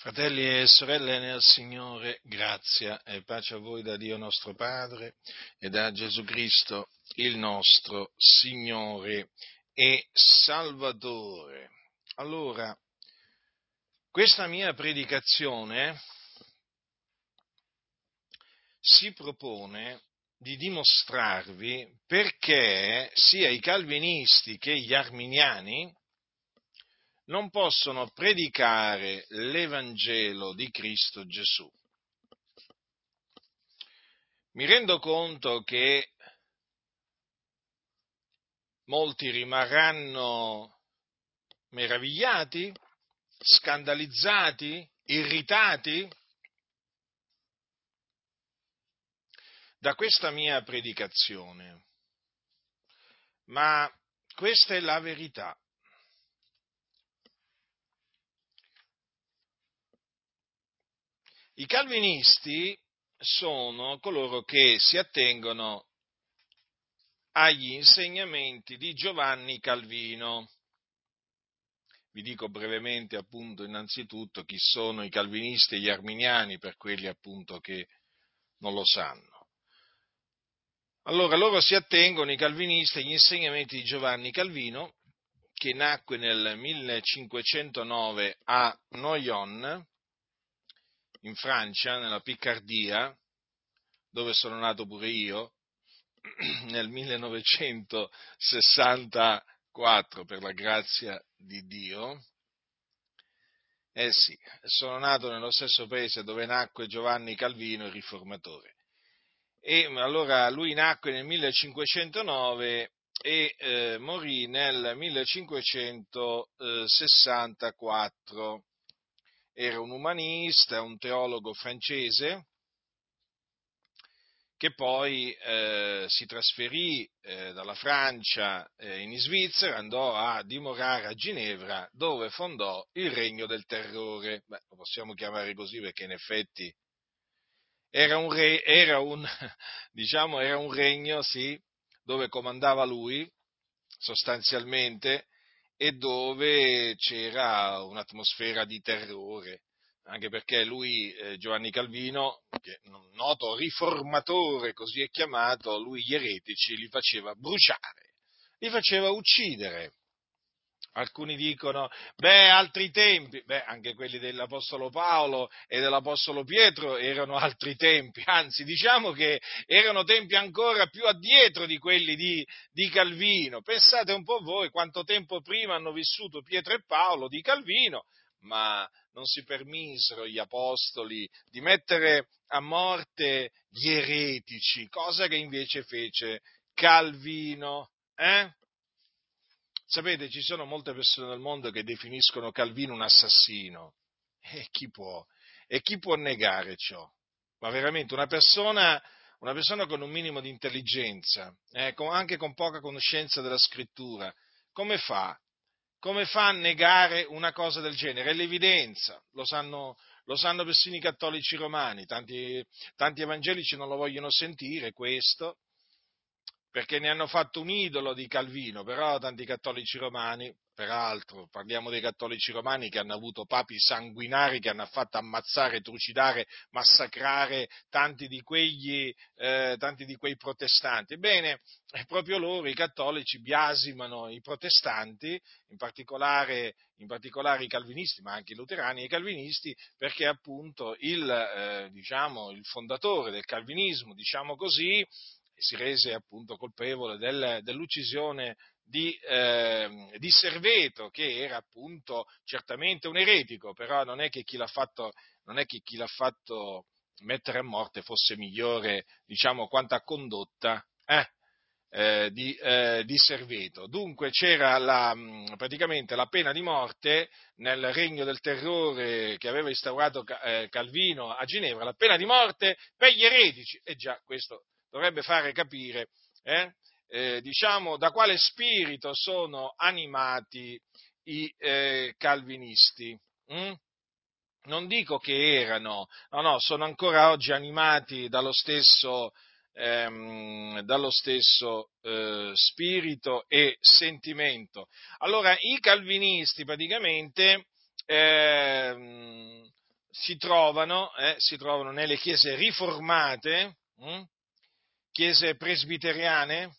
Fratelli e sorelle nel Signore, grazia e pace a voi da Dio nostro Padre e da Gesù Cristo, il nostro Signore e Salvatore. Allora, questa mia predicazione si propone di dimostrarvi perché sia i calvinisti che gli arminiani non possono predicare l'Evangelo di Cristo Gesù. Mi rendo conto che molti rimarranno meravigliati, scandalizzati, irritati da questa mia predicazione, ma questa è la verità. I calvinisti sono coloro che si attengono agli insegnamenti di Giovanni Calvino. Vi dico brevemente appunto innanzitutto chi sono i calvinisti e gli arminiani per quelli appunto che non lo sanno. Allora loro si attengono i calvinisti agli insegnamenti di Giovanni Calvino che nacque nel 1509 a Noyon in Francia, nella Piccardia, dove sono nato pure io, nel 1964, per la grazia di Dio. Eh sì, sono nato nello stesso paese dove nacque Giovanni Calvino, il riformatore. E allora lui nacque nel 1509 e eh, morì nel 1564 era un umanista, un teologo francese che poi eh, si trasferì eh, dalla Francia eh, in Svizzera, andò a dimorare a Ginevra, dove fondò il Regno del Terrore. Beh, lo possiamo chiamare così perché in effetti era un, re, era un, diciamo, era un regno, sì, dove comandava lui, sostanzialmente, e dove c'era un'atmosfera di terrore, anche perché lui, eh, Giovanni Calvino, che noto riformatore, così è chiamato, lui gli eretici li faceva bruciare, li faceva uccidere. Alcuni dicono, beh, altri tempi, beh, anche quelli dell'Apostolo Paolo e dell'Apostolo Pietro erano altri tempi, anzi diciamo che erano tempi ancora più addietro di quelli di, di Calvino. Pensate un po' voi quanto tempo prima hanno vissuto Pietro e Paolo di Calvino, ma non si permisero gli apostoli di mettere a morte gli eretici, cosa che invece fece Calvino. Eh? Sapete, ci sono molte persone nel mondo che definiscono Calvino un assassino. E chi può? E chi può negare ciò? Ma veramente una persona, una persona con un minimo di intelligenza, eh, con, anche con poca conoscenza della scrittura, come fa? Come fa a negare una cosa del genere? È l'evidenza, lo sanno, lo sanno persino i cattolici romani, tanti, tanti evangelici non lo vogliono sentire questo, perché ne hanno fatto un idolo di Calvino, però tanti cattolici romani, peraltro parliamo dei cattolici romani che hanno avuto papi sanguinari che hanno fatto ammazzare, trucidare, massacrare tanti di, quegli, eh, tanti di quei protestanti. Ebbene, proprio loro, i cattolici, biasimano i protestanti, in particolare, in particolare i calvinisti, ma anche i luterani e i calvinisti, perché appunto il, eh, diciamo, il fondatore del calvinismo, diciamo così, si rese appunto colpevole del, dell'uccisione di, eh, di, Serveto, che era appunto certamente un eretico, però non è che chi l'ha fatto, che chi l'ha fatto mettere a morte fosse migliore, diciamo, quanto a condotta eh, eh, di, eh, di, Serveto. Dunque c'era la, praticamente la pena di morte nel regno del terrore che aveva instaurato eh, Calvino a Ginevra, la pena di morte per gli eretici, e già questo dovrebbe fare capire eh, eh, diciamo, da quale spirito sono animati i eh, calvinisti. Mm? Non dico che erano, no, no, sono ancora oggi animati dallo stesso, ehm, dallo stesso eh, spirito e sentimento. Allora, i calvinisti praticamente ehm, si trovano, eh, si trovano nelle chiese riformate, hm? Chiese presbiteriane,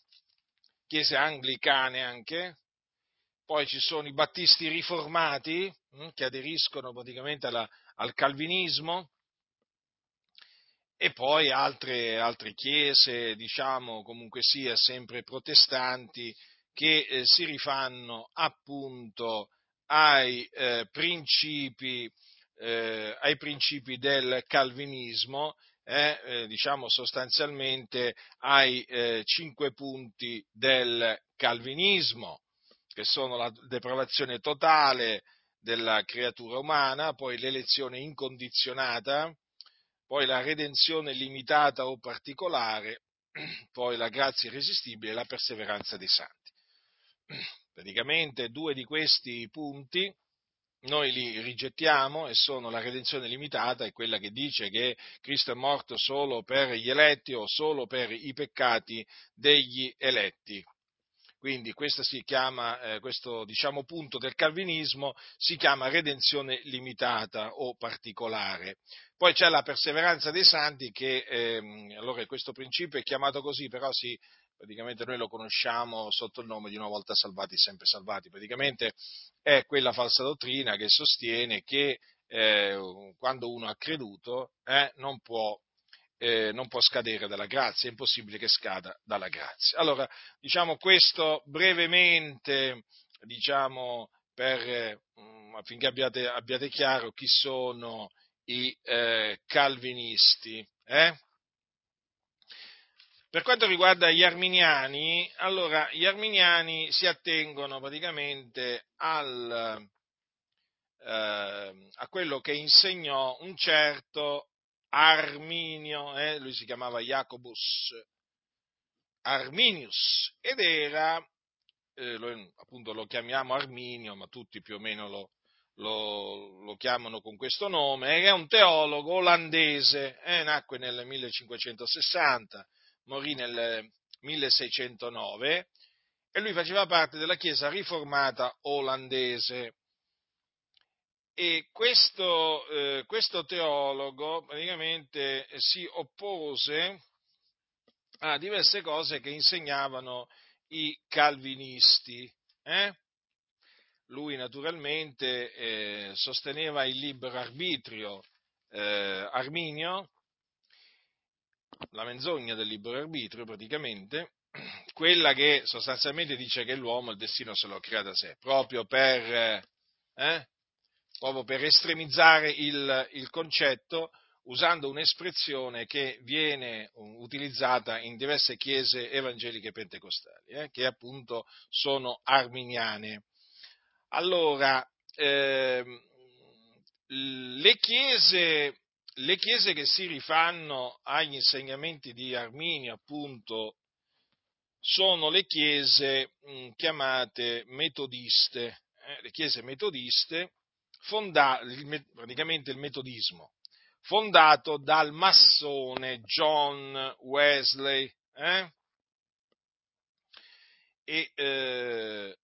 chiese anglicane anche, poi ci sono i battisti riformati hm? che aderiscono praticamente alla, al calvinismo, e poi altre, altre, chiese, diciamo comunque sia sempre protestanti, che eh, si rifanno appunto ai eh, principi eh, ai principi del calvinismo, eh, diciamo sostanzialmente ai eh, cinque punti del calvinismo, che sono la depravazione totale della creatura umana, poi l'elezione incondizionata, poi la redenzione limitata o particolare, poi la grazia irresistibile e la perseveranza dei santi. Praticamente due di questi punti noi li rigettiamo e sono la redenzione limitata, è quella che dice che Cristo è morto solo per gli eletti o solo per i peccati degli eletti. Quindi chiama, eh, questo diciamo, punto del calvinismo si chiama redenzione limitata o particolare. Poi c'è la perseveranza dei santi che, ehm, allora questo principio è chiamato così, però si, praticamente noi lo conosciamo sotto il nome di una volta salvati, sempre salvati. Praticamente è quella falsa dottrina che sostiene che eh, quando uno ha creduto eh, non può eh, non può scadere dalla grazia, è impossibile che scada dalla grazia. Allora, diciamo questo brevemente, diciamo, per, mh, affinché abbiate, abbiate, chiaro chi sono i eh, calvinisti. Per quanto riguarda gli arminiani, allora gli arminiani si attengono praticamente al, eh, a quello che insegnò un certo Arminio, eh, lui si chiamava Jacobus Arminius ed era, eh, lo, appunto lo chiamiamo Arminio, ma tutti più o meno lo, lo, lo chiamano con questo nome, era un teologo olandese, eh, nacque nel 1560, morì nel 1609 e lui faceva parte della Chiesa riformata olandese e questo, eh, questo teologo praticamente si oppose a diverse cose che insegnavano i calvinisti. Eh? Lui naturalmente eh, sosteneva il libero arbitrio eh, arminio, la menzogna del libero arbitrio praticamente, quella che sostanzialmente dice che l'uomo il destino se lo crea da sé, proprio per, eh, proprio per estremizzare il, il concetto usando un'espressione che viene utilizzata in diverse chiese evangeliche pentecostali, eh, che appunto sono arminiane. Allora, eh, le, chiese, le chiese che si rifanno agli insegnamenti di Arminio, appunto, sono le chiese mh, chiamate metodiste, eh, le chiese metodiste, fonda, praticamente il metodismo, fondato dal massone John Wesley. Eh? E, eh,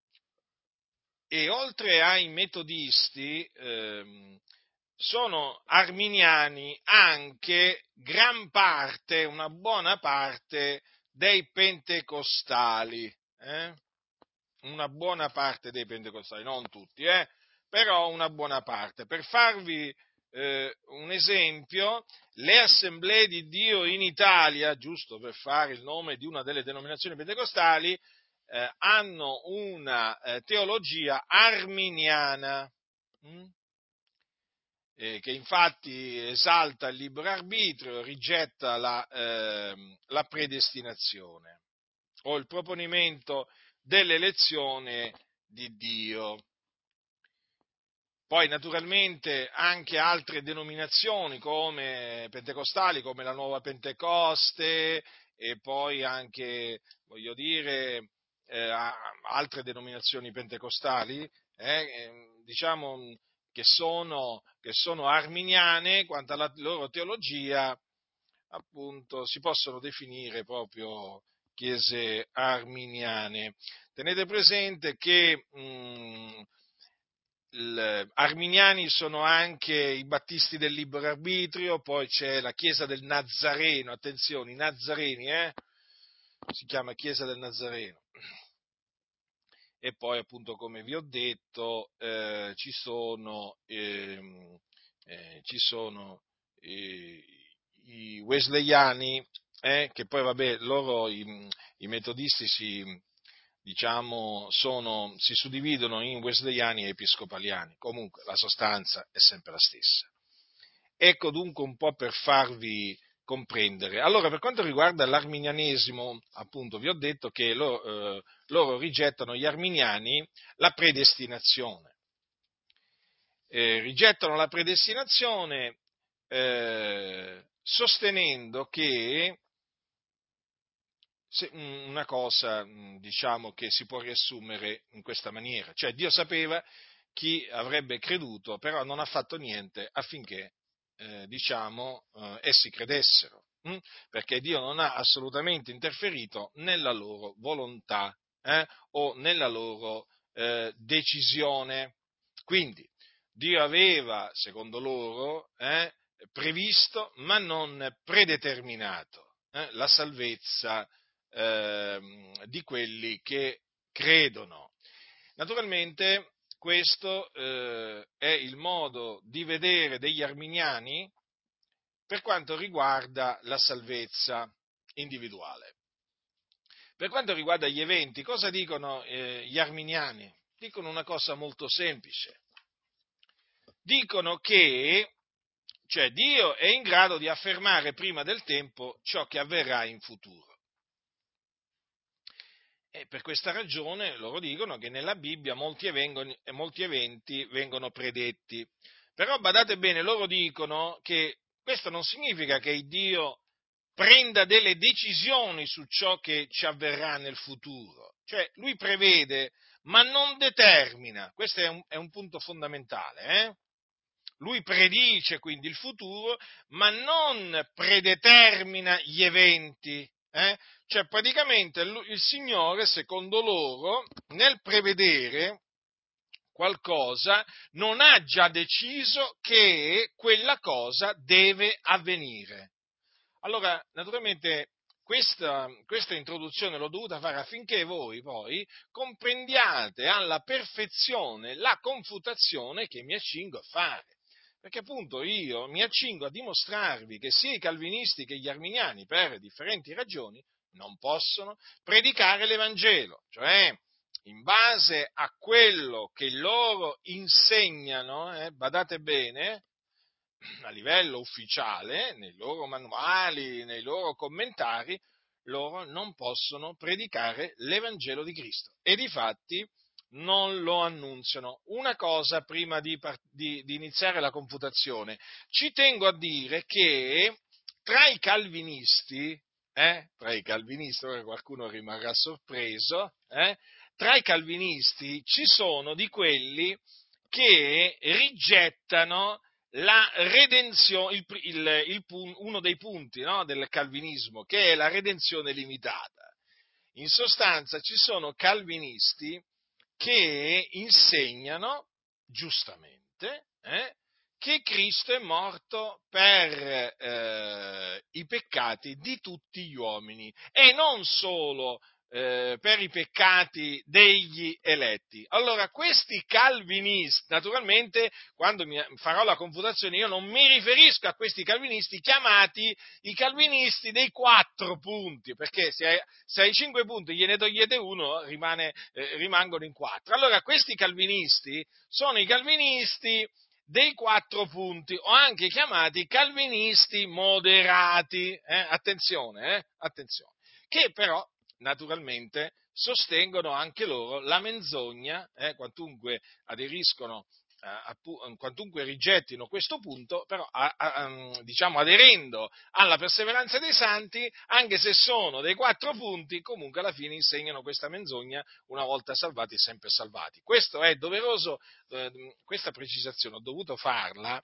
e, oltre ai metodisti eh, sono arminiani anche gran parte, una buona parte dei pentecostali. Eh? Una buona parte dei pentecostali, non tutti, eh? però una buona parte. Per farvi eh, un esempio, le assemblee di Dio in Italia, giusto per fare il nome di una delle denominazioni pentecostali, eh, hanno una eh, teologia arminiana, hm? che infatti esalta il libero arbitrio, rigetta la, ehm, la predestinazione o il proponimento dell'elezione di Dio. Poi naturalmente anche altre denominazioni come pentecostali, come la nuova Pentecoste e poi anche, voglio dire, eh, altre denominazioni pentecostali, eh, ehm, diciamo che sono, che sono arminiane quanto alla loro teologia, appunto si possono definire proprio chiese arminiane. Tenete presente che mh, il, arminiani sono anche i battisti del libero arbitrio, poi c'è la Chiesa del Nazareno, attenzione, i Nazareni, eh? si chiama Chiesa del Nazareno. E poi appunto come vi ho detto eh, ci sono, eh, eh, ci sono i wesleyani, eh, che poi vabbè loro i, i metodisti si, diciamo, sono, si suddividono in wesleyani e episcopaliani, comunque la sostanza è sempre la stessa. Ecco dunque un po' per farvi comprendere. Allora, per quanto riguarda l'arminianesimo, appunto, vi ho detto che loro, eh, loro rigettano gli arminiani la predestinazione. Eh, rigettano la predestinazione eh, sostenendo che una cosa, diciamo, che si può riassumere in questa maniera, cioè Dio sapeva chi avrebbe creduto, però non ha fatto niente affinché, eh, diciamo, eh, essi credessero, hm? perché Dio non ha assolutamente interferito nella loro volontà eh, o nella loro eh, decisione. Quindi Dio aveva, secondo loro, eh, previsto ma non predeterminato la salvezza eh, di quelli che credono. Naturalmente questo eh, è il modo di vedere degli arminiani per quanto riguarda la salvezza individuale. Per quanto riguarda gli eventi, cosa dicono eh, gli arminiani? Dicono una cosa molto semplice. Dicono che cioè Dio è in grado di affermare prima del tempo ciò che avverrà in futuro. E per questa ragione loro dicono che nella Bibbia molti, molti eventi vengono predetti. Però badate bene, loro dicono che questo non significa che Dio prenda delle decisioni su ciò che ci avverrà nel futuro. Cioè, lui prevede, ma non determina. Questo è un, è un punto fondamentale. Eh? Lui predice quindi il futuro, ma non predetermina gli eventi. Eh? Cioè praticamente il Signore, secondo loro, nel prevedere qualcosa, non ha già deciso che quella cosa deve avvenire. Allora, naturalmente, questa, questa, introduzione l'ho dovuta fare affinché voi poi comprendiate alla perfezione la confutazione che mi accingo a fare. Perché appunto io mi accingo a dimostrarvi che sia i calvinisti che gli arminiani, per differenti ragioni, non possono predicare l'Evangelo, cioè in base a quello che loro insegnano, eh, badate bene, a livello ufficiale, nei loro manuali, nei loro commentari, loro non possono predicare l'Evangelo di Cristo. E di fatti non lo annunziano. Una cosa prima di, di, di iniziare la confutazione, ci tengo a dire che tra i calvinisti, eh, tra i calvinisti, qualcuno rimarrà sorpreso, eh, tra i calvinisti ci sono di quelli che rigettano la redenzione, il, il, il, uno dei punti no, del calvinismo, che è la redenzione limitata. In sostanza ci sono calvinisti che insegnano giustamente eh, che Cristo è morto per eh, i peccati di tutti gli uomini. E non solo eh, per i peccati degli eletti. Allora, questi calvinisti, naturalmente, quando farò la confutazione, io non mi riferisco a questi calvinisti chiamati i calvinisti dei quattro punti, perché se ai, se ai cinque punti gliene togliete uno, rimane, eh, rimangono in quattro. Allora, questi calvinisti sono i calvinisti dei quattro punti, o anche chiamati calvinisti moderati. Eh? Attenzione, eh? attenzione, che però naturalmente sostengono anche loro la menzogna, eh, quantunque aderiscono, eh, quantunque rigettino questo punto, però a, a, mm, diciamo aderendo alla perseveranza dei santi, anche se sono dei quattro punti, comunque alla fine insegnano questa menzogna, una volta salvati, sempre salvati. Questo è doveroso, eh, questa precisazione ho dovuto farla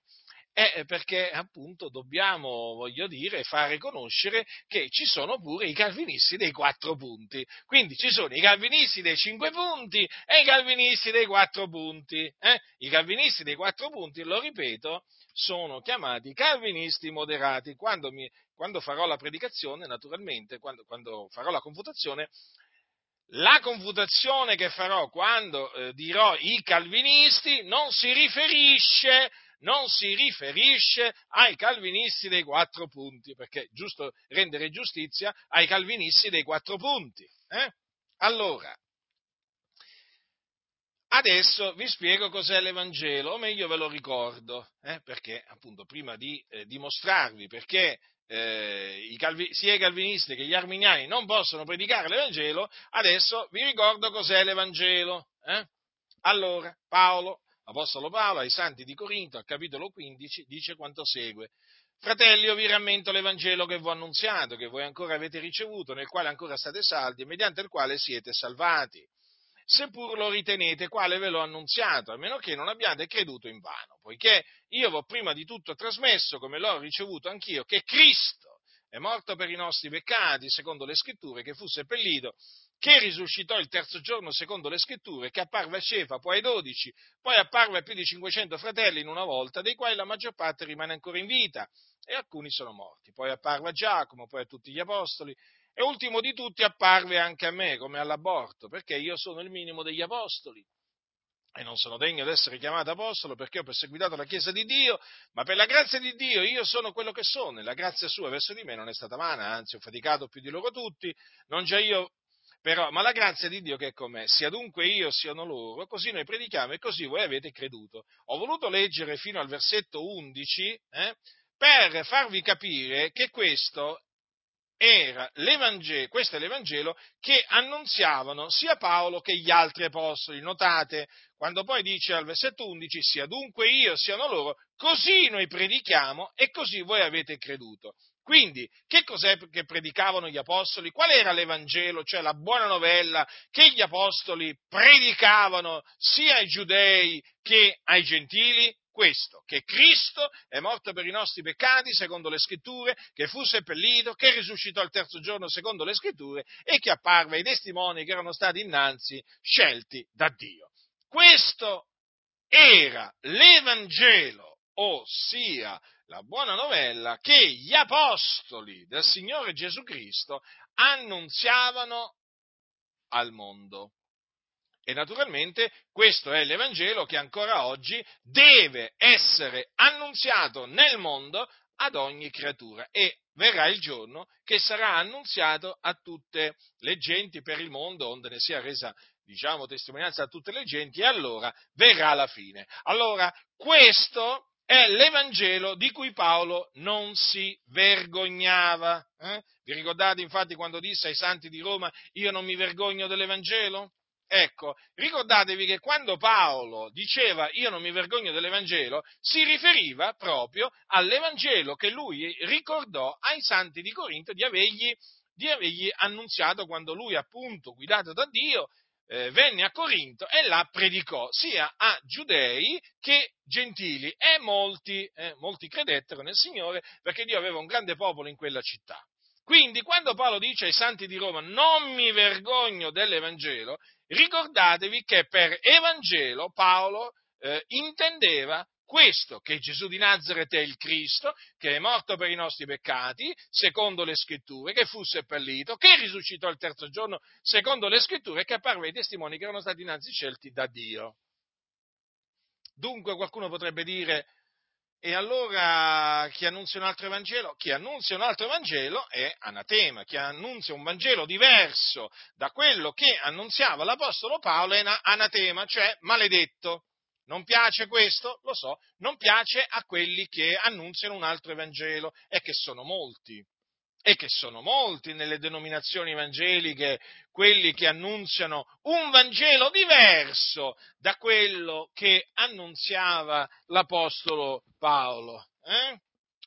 è perché appunto dobbiamo, voglio dire, fare conoscere che ci sono pure i calvinisti dei quattro punti. Quindi ci sono i calvinisti dei cinque punti e i calvinisti dei quattro punti. Eh? I calvinisti dei quattro punti, lo ripeto, sono chiamati calvinisti moderati. Quando, mi, quando farò la predicazione, naturalmente, quando, quando farò la confutazione, la confutazione che farò quando eh, dirò i calvinisti non si riferisce non si riferisce ai calvinisti dei quattro punti, perché è giusto rendere giustizia ai calvinisti dei quattro punti. Eh? Allora, adesso vi spiego cos'è l'Evangelo, o meglio ve lo ricordo, eh? perché appunto prima di eh, dimostrarvi perché eh, i calvi, sia i calvinisti che gli arminiani non possono predicare l'Evangelo, adesso vi ricordo cos'è l'Evangelo. Eh? Allora, Paolo L'Apostolo Paolo ai Santi di Corinto, al capitolo 15, dice quanto segue. Fratelli, io vi rammento l'Evangelo che vi ho annunziato, che voi ancora avete ricevuto, nel quale ancora state saldi e mediante il quale siete salvati. Seppur lo ritenete, quale ve l'ho annunziato, a meno che non abbiate creduto in vano, poiché io vi ho prima di tutto trasmesso, come l'ho ricevuto anch'io, che Cristo è morto per i nostri peccati, secondo le scritture, che fu seppellito che risuscitò il terzo giorno secondo le scritture, che apparve a Cefa, poi ai dodici, poi apparve a più di 500 fratelli in una volta, dei quali la maggior parte rimane ancora in vita e alcuni sono morti. Poi apparve a Giacomo, poi a tutti gli apostoli e ultimo di tutti apparve anche a me come all'aborto, perché io sono il minimo degli apostoli e non sono degno di essere chiamato apostolo perché ho perseguitato la Chiesa di Dio, ma per la grazia di Dio io sono quello che sono e la grazia sua verso di me non è stata vana, anzi ho faticato più di loro tutti, non già io però, ma la grazia di Dio che è con me, sia dunque io siano loro, così noi predichiamo e così voi avete creduto. Ho voluto leggere fino al versetto 11 eh, per farvi capire che questo era l'Evangelo, questo è l'Evangelo che annunziavano sia Paolo che gli altri apostoli. Notate, quando poi dice al versetto 11, sia dunque io, siano loro, così noi predichiamo e così voi avete creduto. Quindi, che cos'è che predicavano gli apostoli? Qual era l'Evangelo, cioè la buona novella che gli apostoli predicavano sia ai giudei che ai gentili? Questo, che Cristo è morto per i nostri peccati, secondo le scritture, che fu seppellito, che risuscitò il terzo giorno, secondo le scritture, e che apparve ai testimoni che erano stati innanzi scelti da Dio. Questo era l'Evangelo, ossia la buona novella che gli apostoli del Signore Gesù Cristo annunziavano al mondo. E naturalmente questo è l'Evangelo che ancora oggi deve essere annunziato nel mondo ad ogni creatura e verrà il giorno che sarà annunziato a tutte le genti per il mondo, onde ne sia resa diciamo testimonianza a tutte le genti e allora verrà la fine. Allora, questo è l'Evangelo di cui Paolo non si vergognava. Eh? Vi ricordate infatti quando disse ai santi di Roma io non mi vergogno dell'Evangelo? Ecco, ricordatevi che quando Paolo diceva io non mi vergogno dell'Evangelo, si riferiva proprio all'Evangelo che lui ricordò ai santi di Corinto di avergli, di avergli annunziato quando lui appunto, guidato da Dio, eh, venne a Corinto e là predicò sia a giudei che gentili e molti, eh, molti credettero nel Signore perché Dio aveva un grande popolo in quella città. Quindi quando Paolo dice ai santi di Roma non mi vergogno dell'Evangelo, ricordatevi che per Evangelo Paolo eh, intendeva questo, che Gesù di Nazareth è il Cristo, che è morto per i nostri peccati, secondo le scritture, che fu seppellito, che risuscitò il terzo giorno, secondo le scritture, e che apparve ai testimoni che erano stati innanzi scelti da Dio. Dunque qualcuno potrebbe dire, e allora chi annunzia un altro Evangelo? Chi annunzia un altro Evangelo è anatema, chi annunzia un Vangelo diverso da quello che annunziava l'Apostolo Paolo è anatema, cioè maledetto. Non piace questo? Lo so, non piace a quelli che annunziano un altro Evangelo e che sono molti. E che sono molti nelle denominazioni evangeliche quelli che annunziano un Vangelo diverso da quello che annunziava l'Apostolo Paolo. Eh?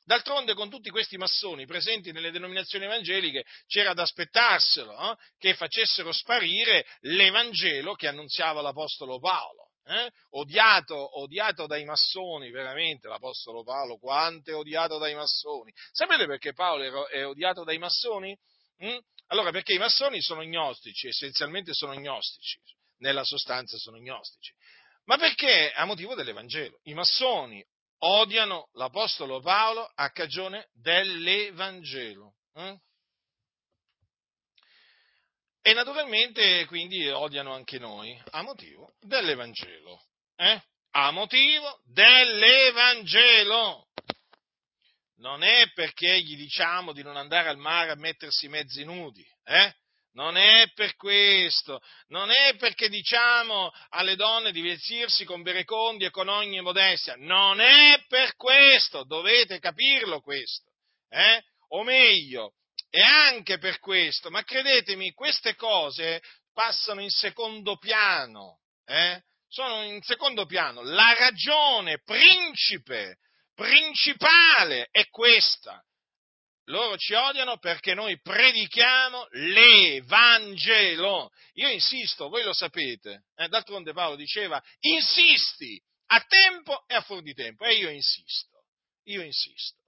D'altronde con tutti questi massoni presenti nelle denominazioni evangeliche c'era da aspettarselo, eh? che facessero sparire l'Evangelo che annunziava l'Apostolo Paolo eh? odiato, odiato dai massoni, veramente, l'Apostolo Paolo, quanto è odiato dai massoni. Sapete perché Paolo è odiato dai massoni? Mm? Allora, perché i massoni sono gnostici, essenzialmente sono gnostici, nella sostanza sono gnostici. Ma perché? A motivo dell'Evangelo. I massoni odiano l'Apostolo Paolo a cagione dell'Evangelo. Eh? E naturalmente quindi odiano anche noi a motivo dell'Evangelo. Eh? A motivo dell'Evangelo. Non è perché gli diciamo di non andare al mare a mettersi mezzi nudi, eh? Non è per questo, non è perché diciamo alle donne di vestirsi con verecondi e con ogni modestia, non è per questo, dovete capirlo questo, eh? O meglio, e anche per questo, ma credetemi, queste cose passano in secondo piano, eh? sono in secondo piano. La ragione principe, principale è questa. Loro ci odiano perché noi predichiamo l'Evangelo. Io insisto, voi lo sapete, eh? d'altronde Paolo diceva, insisti a tempo e a fuori di tempo, e io insisto, io insisto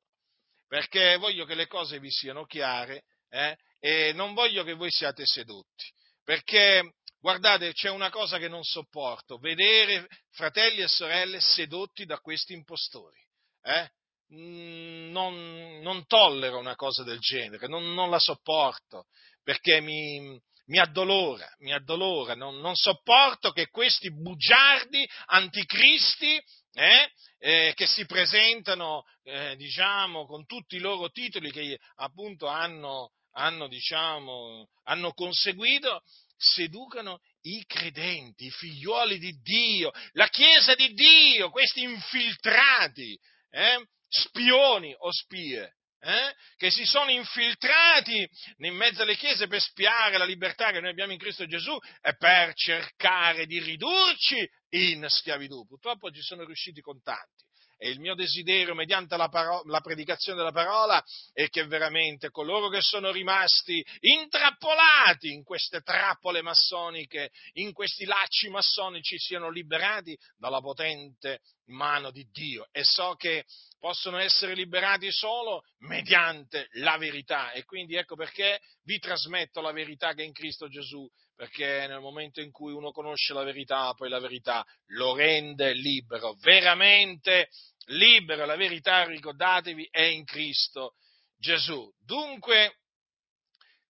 perché voglio che le cose vi siano chiare eh, e non voglio che voi siate sedotti, perché guardate c'è una cosa che non sopporto, vedere fratelli e sorelle sedotti da questi impostori. Eh? Mm, non, non, tollero una cosa del genere, non, non la sopporto, perché mi, mi addolora, mi addolora, non, non, sopporto che questi bugiardi anticristi eh, eh, che si presentano, eh, diciamo, con tutti i loro titoli che appunto hanno, hanno, diciamo, hanno conseguito, seducano i credenti, i figlioli di Dio, la Chiesa di Dio, questi infiltrati, eh, spioni o spie, eh, che si sono infiltrati in mezzo alle chiese per spiare la libertà che noi abbiamo in Cristo Gesù e per cercare di ridurci in schiavitù. Purtroppo ci sono riusciti con tanti. E il mio desiderio, mediante la, paro- la, predicazione della parola, è che veramente coloro che sono rimasti intrappolati in queste trappole massoniche, in questi lacci massonici, siano liberati dalla potente mano di Dio. E so che possono essere liberati solo mediante la verità. E quindi ecco perché vi trasmetto la verità che è in Cristo Gesù, perché nel momento in cui uno conosce la verità, poi la verità lo rende libero, veramente libero. La verità, ricordatevi, è in Cristo Gesù. Dunque,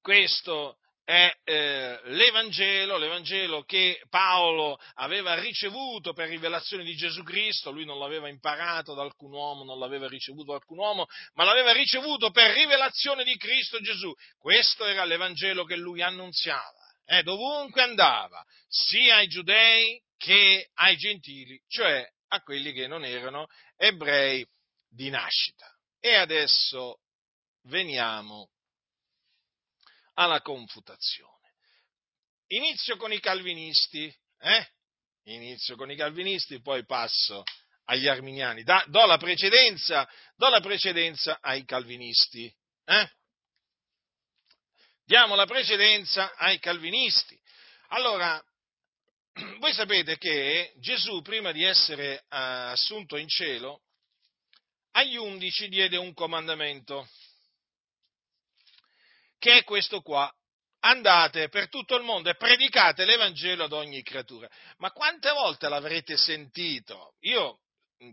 questo è eh, l'Evangelo, l'Evangelo che Paolo aveva ricevuto per rivelazione di Gesù Cristo, lui non l'aveva imparato da alcun uomo, non l'aveva ricevuto da alcun uomo, ma l'aveva ricevuto per rivelazione di Cristo Gesù. Questo era l'Evangelo che lui annunziava, eh, dovunque andava, sia ai giudei che ai gentili, cioè a quelli che non erano ebrei di nascita. E adesso veniamo alla confutazione. Inizio con i calvinisti, eh? Inizio con i calvinisti, poi passo agli arminiani. Da, do, la precedenza, do la precedenza ai calvinisti. Eh? Diamo la precedenza ai calvinisti. Allora, voi sapete che Gesù, prima di essere uh, assunto in cielo, agli undici diede un comandamento che è questo qua. Andate per tutto il mondo e predicate l'Evangelo ad ogni creatura. Ma quante volte l'avrete sentito? Io,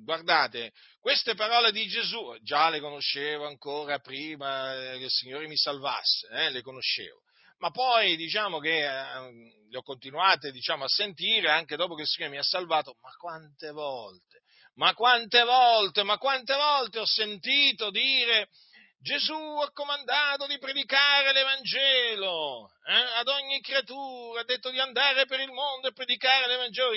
guardate, queste parole di Gesù già le conoscevo ancora prima che il Signore mi salvasse, eh, le conoscevo. Ma poi diciamo che eh, le ho continuate diciamo, a sentire anche dopo che il Signore mi ha salvato. Ma quante volte? Ma quante volte? Ma quante volte ho sentito dire Gesù ha comandato di predicare l'Evangelo eh, ad ogni creatura, ha detto di andare per il mondo e predicare l'Evangelo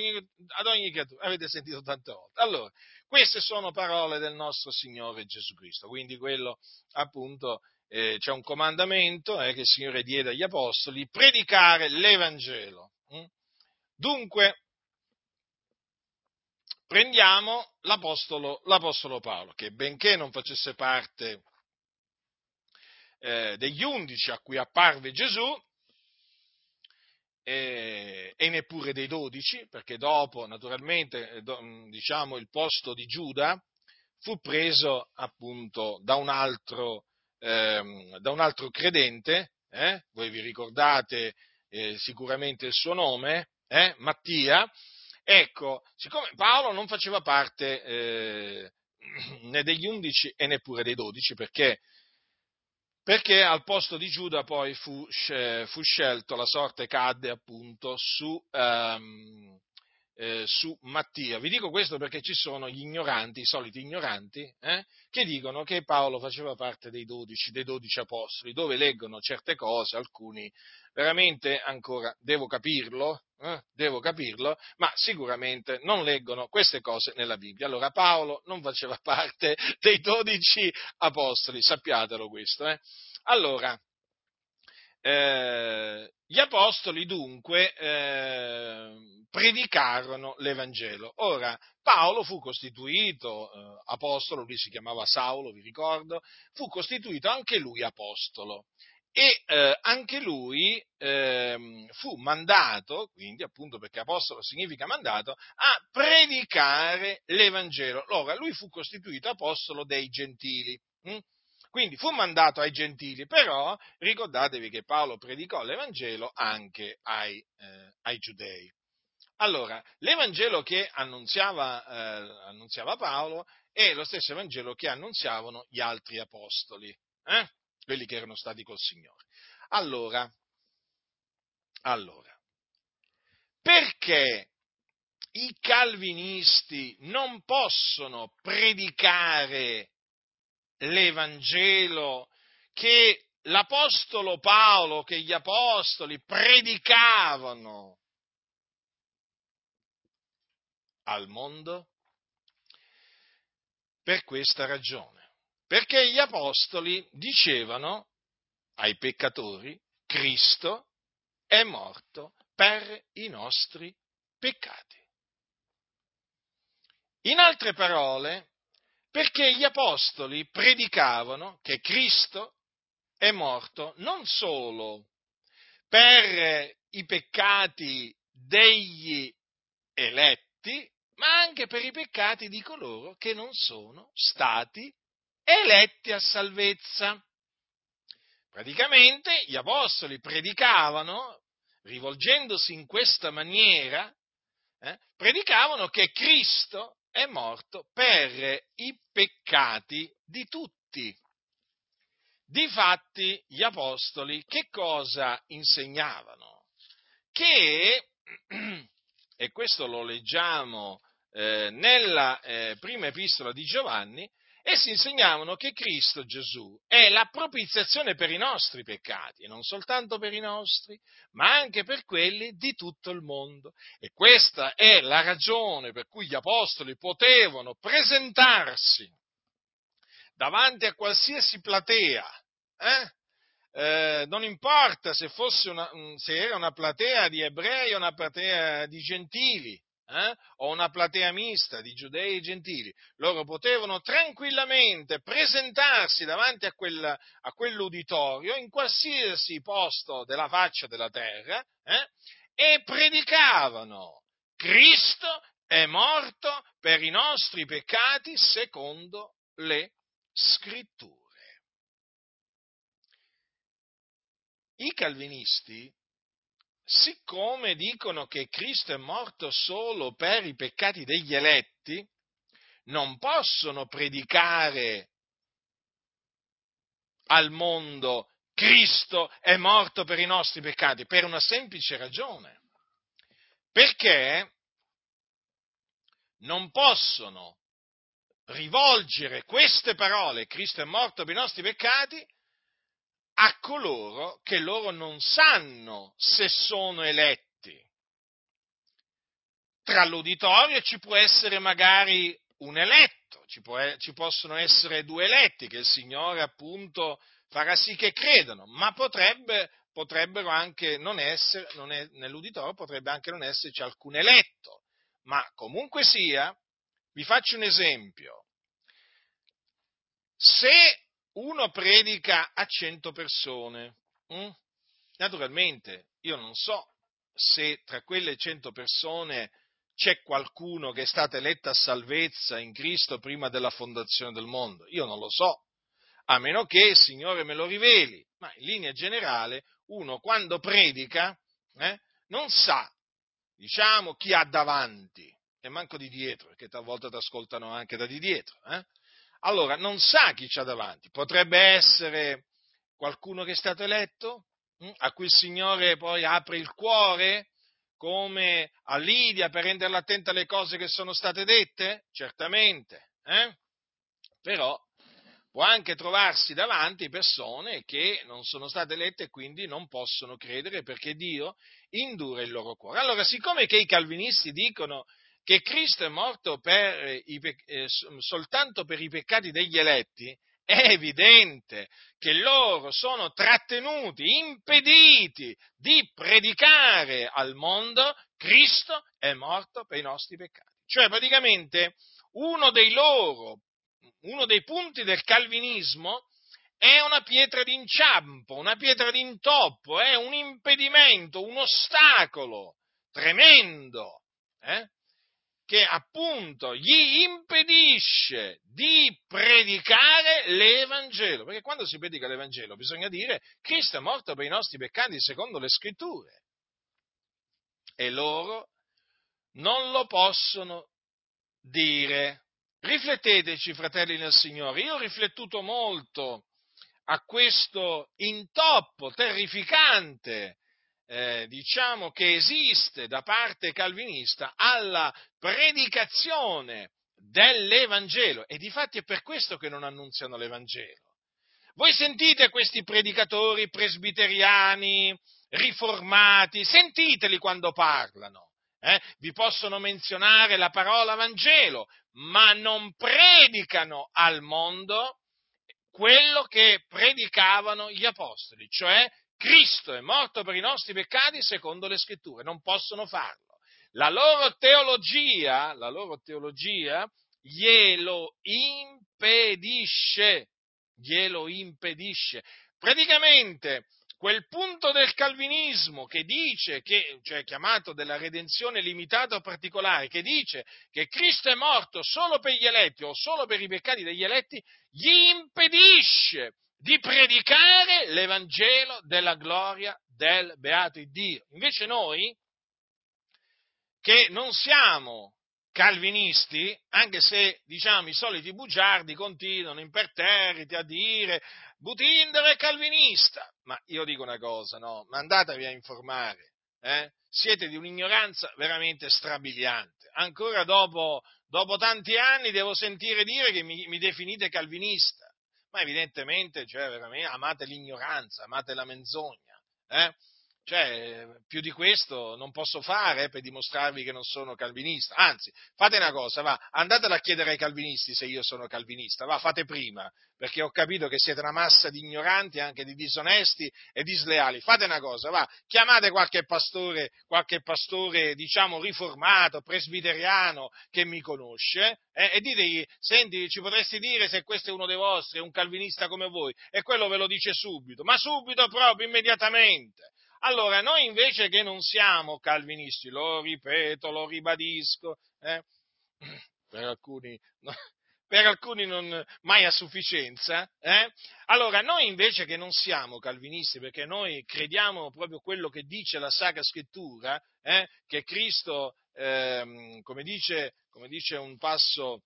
ad ogni creatura. Avete sentito tante volte. Allora, queste sono parole del nostro Signore Gesù Cristo, quindi quello appunto eh, c'è un comandamento eh, che il Signore diede agli Apostoli, predicare l'Evangelo. Hm? Dunque, prendiamo l'Apostolo, l'Apostolo Paolo, che benché non facesse parte eh, degli undici a cui apparve Gesù, e, e neppure dei dodici, perché dopo, naturalmente, eh, diciamo, il posto di Giuda fu preso appunto da un altro, ehm, da un altro credente, eh? voi vi ricordate eh, sicuramente il suo nome, eh? Mattia, ecco, siccome Paolo non faceva parte eh, né degli undici e neppure dei dodici, perché perché al posto di Giuda poi fu, fu scelto, la sorte cadde appunto su, um, eh, su, Mattia. Vi dico questo perché ci sono gli ignoranti, i soliti ignoranti, eh, che dicono che Paolo faceva parte dei dodici, dei dodici apostoli, dove leggono certe cose, alcuni veramente ancora devo capirlo, eh, devo capirlo, ma sicuramente non leggono queste cose nella Bibbia. Allora Paolo non faceva parte dei dodici apostoli, sappiatelo questo. Eh. Allora, eh, gli apostoli dunque eh, predicarono l'Evangelo. Ora, Paolo fu costituito eh, apostolo, lui si chiamava Saulo, vi ricordo, fu costituito anche lui apostolo e eh, anche lui eh, fu mandato, quindi appunto perché apostolo significa mandato, a predicare l'Evangelo. Allora, lui fu costituito apostolo dei gentili. Hm? Quindi fu mandato ai gentili, però ricordatevi che Paolo predicò l'Evangelo anche ai, eh, ai giudei. Allora, l'Evangelo che annunziava, eh, annunziava, Paolo è lo stesso Evangelo che annunziavano gli altri apostoli. Eh? quelli che erano stati col Signore. Allora, allora, perché i calvinisti non possono predicare l'Evangelo che l'Apostolo Paolo, che gli Apostoli predicavano al mondo? Per questa ragione perché gli apostoli dicevano ai peccatori, Cristo è morto per i nostri peccati. In altre parole, perché gli apostoli predicavano che Cristo è morto non solo per i peccati degli eletti, ma anche per i peccati di coloro che non sono stati eletti a salvezza. Praticamente gli apostoli predicavano, rivolgendosi in questa maniera, eh, predicavano che Cristo è morto per i peccati di tutti. Difatti gli apostoli che cosa insegnavano? Che, e questo lo leggiamo eh, nella eh, prima epistola di Giovanni, Essi insegnavano che Cristo Gesù è la propiziazione per i nostri peccati, e non soltanto per i nostri, ma anche per quelli di tutto il mondo. E questa è la ragione per cui gli apostoli potevano presentarsi davanti a qualsiasi platea, eh? Eh, non importa se, una, se, era una platea di ebrei o una platea di gentili, eh, o una platea mista di giudei e gentili, loro potevano tranquillamente presentarsi davanti a, quel, a quell'uditorio in qualsiasi posto della faccia della terra eh, e predicavano Cristo è morto per i nostri peccati secondo le scritture. I calvinisti siccome dicono che Cristo è morto solo per i peccati degli eletti, non possono predicare al mondo Cristo è morto per i nostri peccati, per una semplice ragione. Perché non possono rivolgere queste parole, Cristo è morto per i nostri peccati, a coloro che loro non sanno se sono eletti. Tra l'uditorio ci può essere magari un eletto, ci, può, ci possono essere due eletti che il Signore appunto farà sì che credano, ma potrebbe, potrebbero anche non essere, non è, nell'uditorio potrebbe anche non esserci alcun eletto, ma comunque sia, vi faccio un esempio. Se uno predica a cento persone. Hm? Naturalmente, io non so se tra quelle cento persone c'è qualcuno che è stato eletto a salvezza in Cristo prima della fondazione del mondo. Io non lo so, a meno che il Signore me lo riveli, ma in linea generale uno quando predica eh, non sa, diciamo, chi ha davanti e manco di dietro, perché talvolta ti ascoltano anche da di dietro. Eh? Allora, non sa chi c'ha davanti, potrebbe essere qualcuno che è stato eletto, hm, a cui il Signore poi apre il cuore, come a Lidia per renderla attenta alle cose che sono state dette? Certamente, eh? però può anche trovarsi davanti persone che non sono state elette e quindi non possono credere perché Dio indura il loro cuore. Allora, siccome che i calvinisti dicono che Cristo è morto per i, eh, soltanto per i peccati degli eletti, è evidente che loro sono trattenuti, impediti di predicare al mondo Cristo è morto per i nostri peccati. Cioè praticamente uno dei loro uno dei punti del calvinismo è una pietra d'inciampo, una pietra d'intoppo, è un impedimento, un ostacolo tremendo, eh? Che appunto gli impedisce di predicare l'Evangelo, perché quando si predica l'Evangelo bisogna dire Cristo è morto per i nostri peccati secondo le scritture. E loro non lo possono dire. Rifletteteci, fratelli nel Signore, io ho riflettuto molto a questo intoppo terrificante, eh, diciamo, che esiste da parte calvinista alla predicazione dell'Evangelo e difatti è per questo che non annunziano l'Evangelo. Voi sentite questi predicatori presbiteriani, riformati, sentiteli quando parlano eh, vi possono menzionare la parola Vangelo, ma non predicano al mondo quello che predicavano gli apostoli, cioè Cristo è morto per i nostri peccati secondo le scritture, non possono farlo. La loro teologia, la loro teologia glielo impedisce, glielo impedisce. Praticamente quel punto del calvinismo che dice, che, cioè chiamato della redenzione limitata o particolare, che dice che Cristo è morto solo per gli eletti o solo per i peccati degli eletti, gli impedisce di predicare l'Evangelo della gloria del beato Dio. Invece noi, che non siamo calvinisti, anche se diciamo i soliti bugiardi continuano imperterriti a dire Butindero è calvinista, ma io dico una cosa, no, ma andatevi a informare, eh? siete di un'ignoranza veramente strabiliante. Ancora dopo, dopo, tanti anni devo sentire dire che mi, mi definite calvinista, ma evidentemente cioè, amate l'ignoranza, amate la menzogna. Eh? Cioè, più di questo non posso fare per dimostrarvi che non sono calvinista. Anzi, fate una cosa, va, andatela a chiedere ai calvinisti se io sono calvinista, va, fate prima, perché ho capito che siete una massa di ignoranti, anche di disonesti e di sleali. Fate una cosa, va, chiamate qualche pastore, qualche pastore, diciamo, riformato, presbiteriano, che mi conosce, eh, e ditegli, senti, ci potresti dire se questo è uno dei vostri, è un calvinista come voi, e quello ve lo dice subito, ma subito proprio, immediatamente. Allora, noi invece che non siamo calvinisti, lo ripeto, lo ribadisco, eh, per, alcuni, no, per alcuni non mai a sufficienza, eh, allora noi invece che non siamo calvinisti, perché noi crediamo proprio quello che dice la Sacra Scrittura, eh, che Cristo, ehm, come dice, come dice un passo,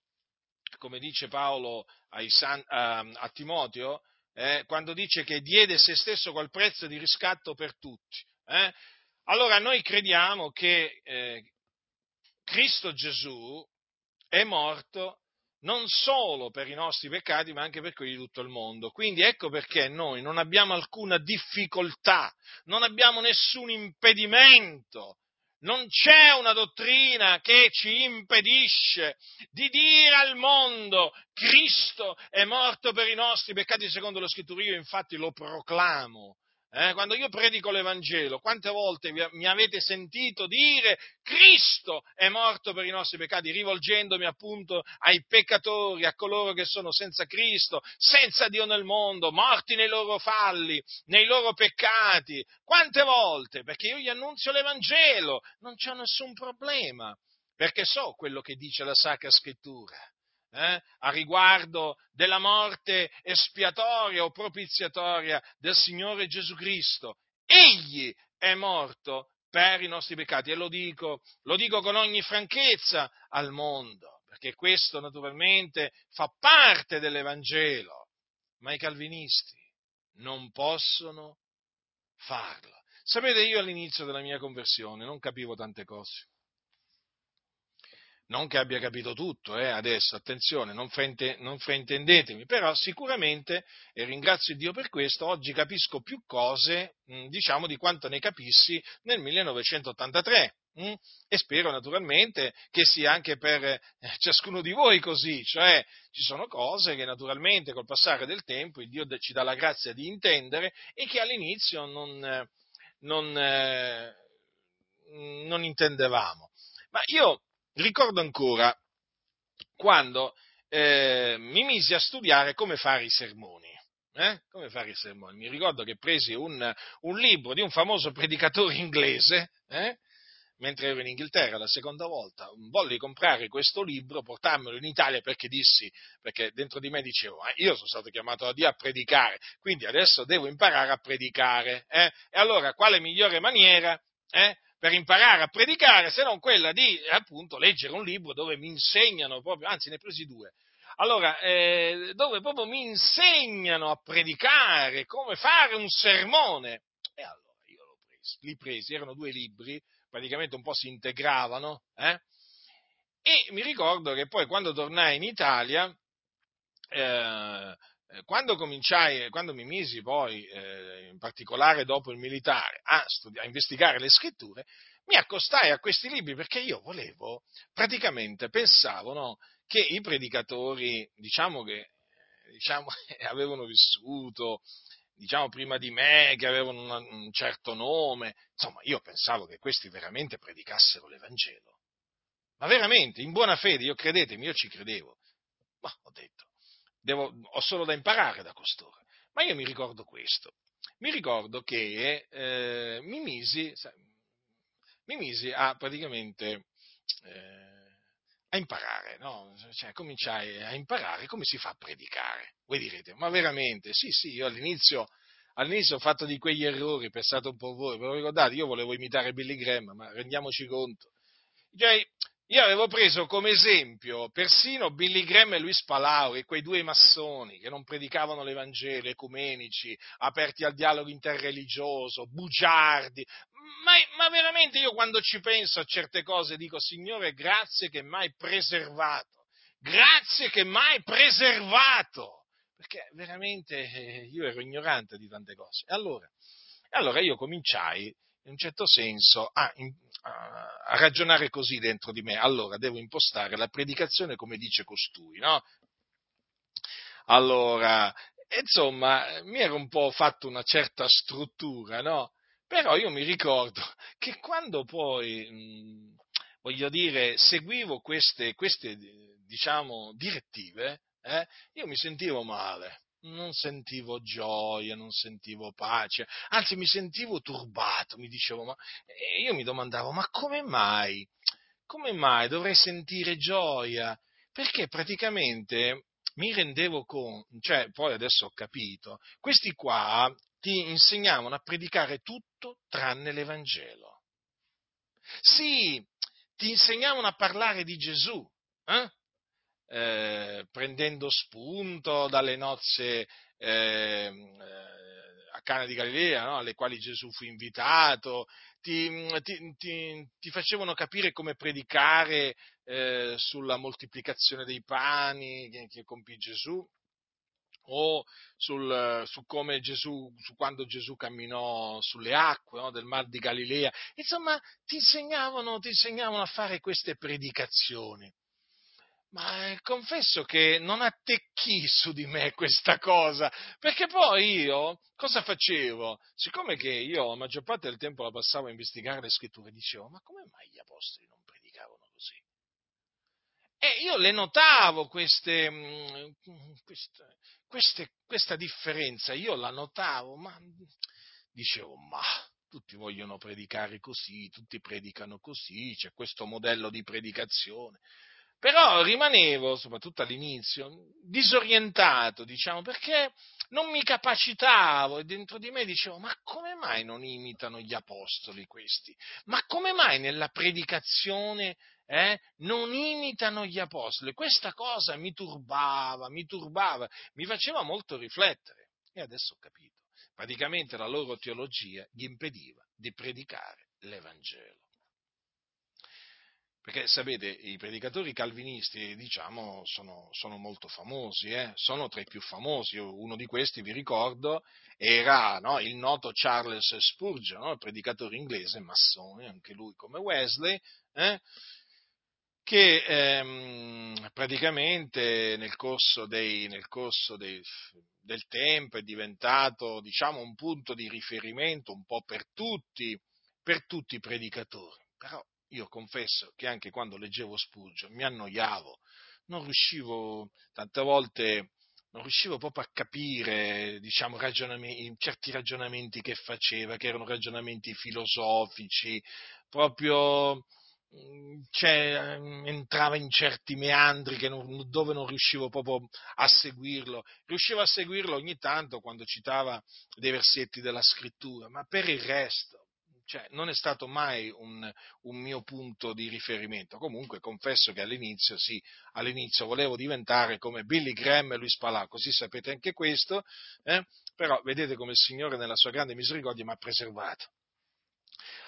come dice Paolo San, a, a Timoteo, eh, quando dice che diede se stesso quel prezzo di riscatto per tutti. Eh? Allora noi crediamo che eh, Cristo Gesù è morto non solo per i nostri peccati, ma anche per quelli di tutto il mondo. Quindi ecco perché noi non abbiamo alcuna difficoltà, non abbiamo nessun impedimento non c'è una dottrina che ci impedisce di dire al mondo Cristo è morto per i nostri peccati secondo lo scrittura. Io infatti lo proclamo. Eh, quando io predico l'Evangelo, quante volte mi avete sentito dire Cristo è morto per i nostri peccati, rivolgendomi appunto ai peccatori, a coloro che sono senza Cristo, senza Dio nel mondo, morti nei loro falli, nei loro peccati. Quante volte? Perché io gli annunzio l'Evangelo, non c'è nessun problema, perché so quello che dice la Sacra Scrittura eh, a riguardo della morte espiatoria o propiziatoria del Signore Gesù Cristo. Egli è morto per i nostri peccati e lo dico, lo dico con ogni franchezza al mondo, perché questo naturalmente fa parte dell'Evangelo, ma i calvinisti non possono farlo. Sapete, io all'inizio della mia conversione non capivo tante cose non che abbia capito tutto, eh, adesso, attenzione, non, frainte, non fraintendetemi, però sicuramente, e ringrazio Dio per questo, oggi capisco più cose, mh, diciamo, di quanto ne capissi nel 1983. Mh? E spero naturalmente che sia anche per eh, ciascuno di voi così, cioè ci sono cose che naturalmente col passare del tempo il Dio ci dà la grazia di intendere e che all'inizio non, non, eh, non intendevamo. Ma io ricordo ancora quando eh, mi misi a studiare come fare i sermoni. Eh? Come fare i sermoni? Mi ricordo che presi un, un libro di un famoso predicatore inglese, eh? mentre ero in Inghilterra la seconda volta, volli comprare questo libro, portarmelo in Italia perché dissi, perché dentro di me dicevo, ah, io sono stato chiamato da Dio a predicare, quindi adesso devo imparare a predicare. Eh? E allora quale migliore maniera eh, per imparare a predicare se non quella di appunto leggere un libro dove mi insegnano proprio, anzi ne ho presi due, allora, eh, dove proprio mi insegnano a predicare, come fare un sermone. E allora io l'ho preso, li presi, erano due libri, praticamente un po' si integravano, eh? e mi ricordo che poi quando tornai in Italia, eh, quando cominciai, quando mi misi poi, eh, in particolare dopo il militare, a, studi- a, investigare le scritture, mi accostai a questi libri perché io volevo, praticamente pensavo no, che i predicatori, diciamo che diciamo, avevano vissuto, diciamo prima di me, che avevano una, un certo nome, insomma io pensavo che questi veramente predicassero l'Evangelo. Ma veramente, in buona fede, io credetemi, io ci credevo. Ma ho detto, devo, ho solo da imparare da costoro. Ma io mi ricordo questo, mi ricordo che eh, mi, misi, mi, misi, a praticamente eh, a imparare, no? cioè, cominciai a imparare come si fa a predicare. Voi direte, ma veramente? Sì, sì, io all'inizio, all'inizio ho fatto di quegli errori, pensate un po' voi, ve lo ricordate, io volevo imitare Billy Graham, ma rendiamoci conto. Cioè, io avevo preso come esempio persino Billy Graham e Luis Palau, e quei due massoni che non predicavano l'Evangelo, ecumenici, aperti al dialogo interreligioso, bugiardi. Ma, ma, veramente io quando ci penso a certe cose dico, Signore, grazie che mai preservato, grazie che mai preservato, perché veramente eh, io ero ignorante di tante cose. E allora, allora io cominciai in un certo senso a, a, ragionare così dentro di me. Allora devo impostare la predicazione come dice costui, no? Allora, insomma, mi ero un po' fatto una certa struttura, no? Però io mi ricordo che quando poi, mh, voglio dire, seguivo queste, queste diciamo, direttive, eh, io mi sentivo male non sentivo gioia, non sentivo pace, anzi mi sentivo turbato, mi dicevo, ma e io mi domandavo, ma come mai? Come mai dovrei sentire gioia? Perché praticamente mi rendevo conto, cioè poi adesso ho capito, questi qua ti insegnavano a predicare tutto tranne l'Evangelo. Sì, ti insegnavano a parlare di Gesù, eh? Eh, prendendo spunto dalle nozze eh, a Cana di Galilea, no? alle quali Gesù fu invitato, ti, ti, ti, ti facevano capire come predicare eh, sulla moltiplicazione dei pani che, che compì Gesù, o sul, su come Gesù, su quando Gesù camminò sulle acque no, del Mar di Galilea. Insomma, ti insegnavano, ti insegnavano a fare queste predicazioni ma eh, confesso che non attecchì su di me questa cosa, perché poi io cosa facevo? Siccome che io la maggior parte del tempo la passavo a investigare le scritture, dicevo, ma come mai gli apostoli non predicavano così? E io le notavo queste, mm, queste, queste, questa differenza, io la notavo, ma dicevo, ma tutti vogliono predicare così, tutti predicano così, c'è questo modello di predicazione. Però rimanevo, soprattutto all'inizio, disorientato, diciamo, perché non mi capacitavo e dentro di me dicevo, ma come mai non imitano gli apostoli questi? Ma come mai nella predicazione eh, non imitano gli apostoli? Questa cosa mi turbava, mi turbava, mi faceva molto riflettere. E adesso ho capito. Praticamente la loro teologia gli impediva di predicare l'Evangelo. Perché sapete, i predicatori calvinisti, diciamo, sono, sono molto famosi, eh? sono tra i più famosi. Uno di questi, vi ricordo, era no, il noto Charles Spurgeon, no? il predicatore inglese, massone, anche lui come Wesley, eh? che ehm, praticamente nel corso, dei, nel corso dei, del tempo è diventato, diciamo, un punto di riferimento un po' per tutti, per tutti i predicatori. Però io confesso che anche quando leggevo Spurgeon mi annoiavo, non riuscivo, tante volte non riuscivo proprio a capire, diciamo, ragionamenti, certi ragionamenti che faceva, che erano ragionamenti filosofici, proprio mm, cioè, entrava in certi meandri non, dove non riuscivo proprio a seguirlo. Riuscivo a seguirlo ogni tanto quando citava dei versetti della scrittura, ma per il resto cioè, non è stato mai un, un, mio punto di riferimento. Comunque confesso che all'inizio, sì, all'inizio volevo diventare come Billy Graham e Luis Palà, così sapete anche questo, eh? però vedete come il Signore nella sua grande misericordia mi ha preservato.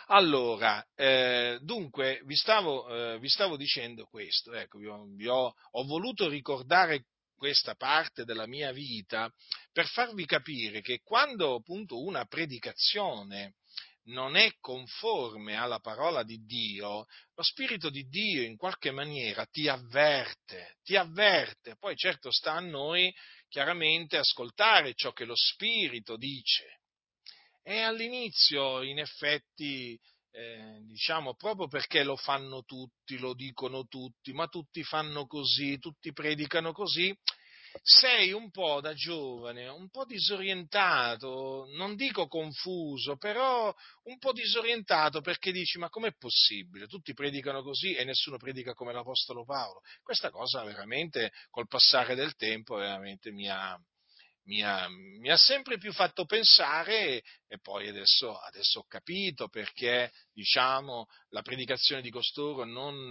Allora, eh, dunque, vi stavo, eh, vi stavo, dicendo questo, ecco, vi ho, vi ho, ho voluto ricordare questa parte della mia vita per farvi capire che quando appunto una predicazione non è conforme alla parola di Dio, lo Spirito di Dio in qualche maniera ti avverte, ti avverte. Poi certo sta a noi chiaramente ascoltare ciò che lo Spirito dice. E all'inizio, in effetti, eh, diciamo proprio perché lo fanno tutti, lo dicono tutti, ma tutti fanno così, tutti predicano così, sei un po' da giovane, un po' disorientato, non dico confuso, però un po' disorientato perché dici ma com'è possibile? Tutti predicano così e nessuno predica come l'Apostolo Paolo. Questa cosa veramente col passare del tempo veramente mi ha, mi ha, mi ha sempre più fatto pensare e poi adesso, adesso ho capito perché diciamo, la predicazione di costoro non,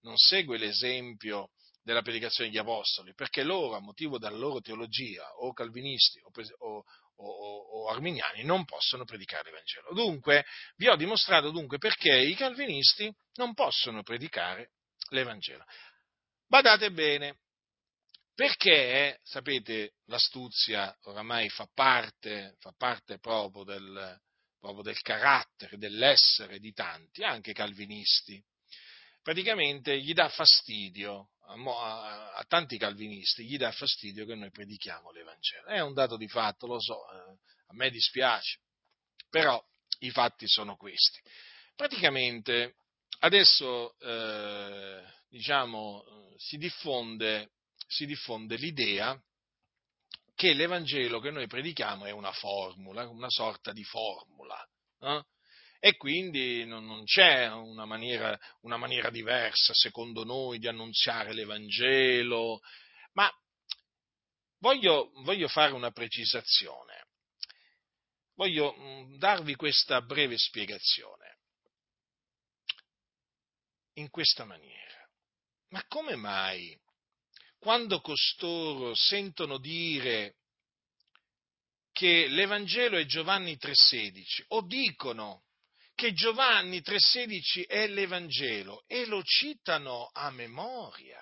non segue l'esempio della predicazione degli apostoli, perché loro, a motivo della loro teologia, o calvinisti o, o, o, o arminiani, non possono predicare l'Evangelo. Dunque, vi ho dimostrato dunque perché i calvinisti non possono predicare l'Evangelo. Badate bene, perché, sapete, l'astuzia oramai fa parte, fa parte proprio, del, proprio del carattere, dell'essere di tanti, anche calvinisti. Praticamente gli dà fastidio a, a, tanti calvinisti gli dà fastidio che noi predichiamo l'Evangelo. È un dato di fatto, lo so, eh, a me dispiace, però i fatti sono questi. Praticamente adesso eh, diciamo, si, diffonde, si diffonde l'idea che l'Evangelo che noi predichiamo è una formula, una sorta di formula. Eh? E quindi non, non c'è una maniera, una maniera diversa, secondo noi, di annunziare l'Evangelo, ma voglio, voglio fare una precisazione, voglio mm, darvi questa breve spiegazione. In questa maniera. Ma come mai quando costoro sentono dire che l'Evangelo è Giovanni 3,16 o dicono che Giovanni 3,16 è l'Evangelo e lo citano a memoria,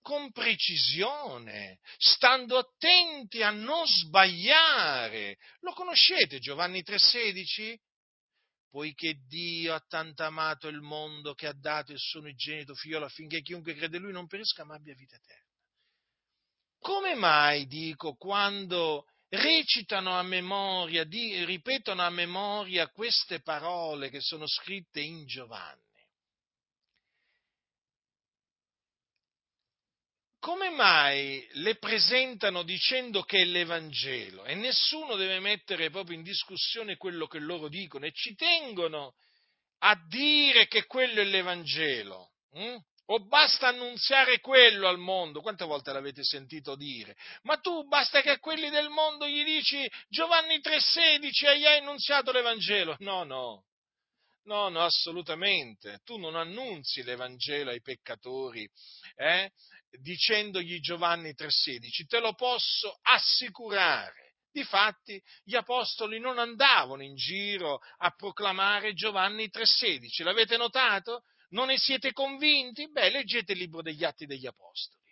con precisione, stando attenti a non sbagliare. Lo conoscete Giovanni 3,16? poiché Dio ha tanto amato il mondo che ha dato il suo unigenito figlio affinché chiunque crede in lui non perisca ma abbia vita eterna. Come mai, dico, quando recitano a memoria, di, ripetono a memoria queste parole che sono scritte in Giovanni? come mai le presentano dicendo che è l'Evangelo e nessuno deve mettere proprio in discussione quello che loro dicono e ci tengono a dire che quello è l'Evangelo? Hm? O basta annunziare quello al mondo? Quante volte l'avete sentito dire? Ma tu basta che a quelli del mondo gli dici Giovanni 3,16 e gli hai annunziato l'Evangelo? No, no. No, no, assolutamente. Tu non annunzi l'Evangelo ai peccatori, eh? dicendogli Giovanni 3,16, te lo posso assicurare. Difatti gli apostoli non andavano in giro a proclamare Giovanni 3,16, l'avete notato? Non ne siete convinti? Beh, leggete il libro degli Atti degli Apostoli.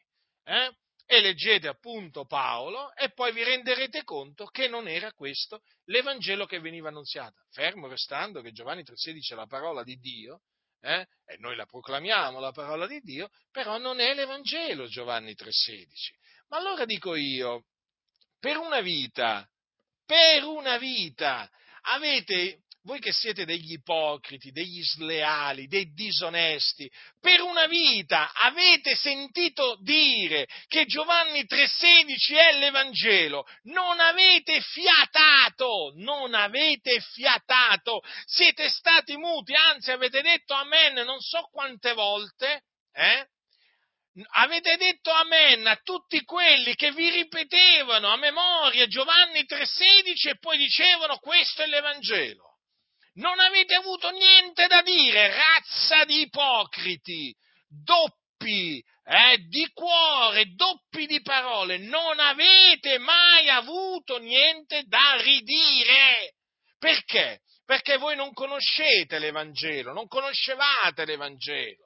Eh? E leggete appunto Paolo e poi vi renderete conto che non era questo l'Evangelo che veniva annunziato. Fermo restando che Giovanni 3,16 è la parola di Dio, eh? e noi la proclamiamo la parola di Dio, però non è l'Evangelo Giovanni 3,16. Ma allora dico io, per una vita, per una vita, avete voi che siete degli ipocriti, degli sleali, dei disonesti, per una vita avete sentito dire che Giovanni 3,16 è l'Evangelo, non avete fiatato, non avete fiatato, siete stati muti, anzi avete detto amen non so quante volte, eh? avete detto amen a tutti quelli che vi ripetevano a memoria Giovanni 3,16 e poi dicevano questo è l'Evangelo non avete avuto niente da dire, razza di ipocriti, doppi, eh, di cuore, doppi di parole, non avete mai avuto niente da ridire. Perché? Perché voi non conoscete l'Evangelo, non conoscevate l'Evangelo.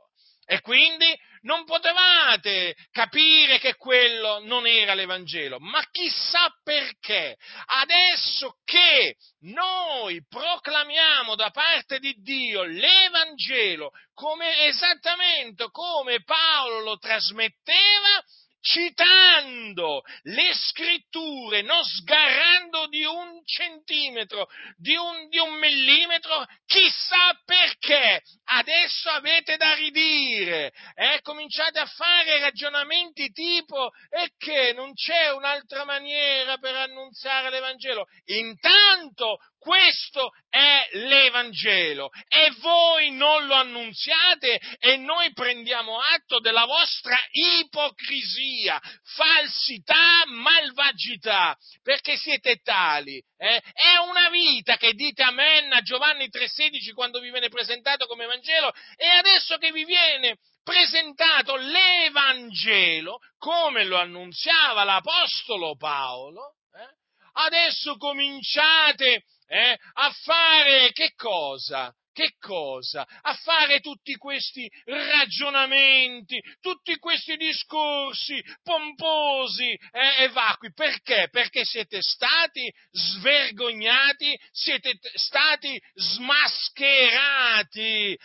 E quindi non potevate capire che quello non era l'Evangelo, ma chissà perché. Adesso che noi proclamiamo da parte di Dio l'Evangelo come, esattamente come Paolo lo trasmetteva, citando le scritture, non sgarrando di un centimetro, di un, di un, millimetro, chissà perché. Adesso avete da ridire, eh? cominciate a fare ragionamenti tipo e che non c'è un'altra maniera per annunziare l'Evangelo. Intanto questo è l'Evangelo e voi non lo annunziate e noi prendiamo atto della vostra ipocrisia, falsità, malvagità, perché siete tali. Eh? È una vita che dite amen a Giovanni 3,16 quando vi viene presentato come Vangelo e adesso che vi viene presentato l'Evangelo come lo annunziava l'Apostolo Paolo, eh? adesso cominciate eh, a fare che cosa? Che cosa? A fare tutti questi ragionamenti, tutti questi discorsi pomposi eh, e vacui. Perché? Perché siete stati svergognati, siete stati smascherati.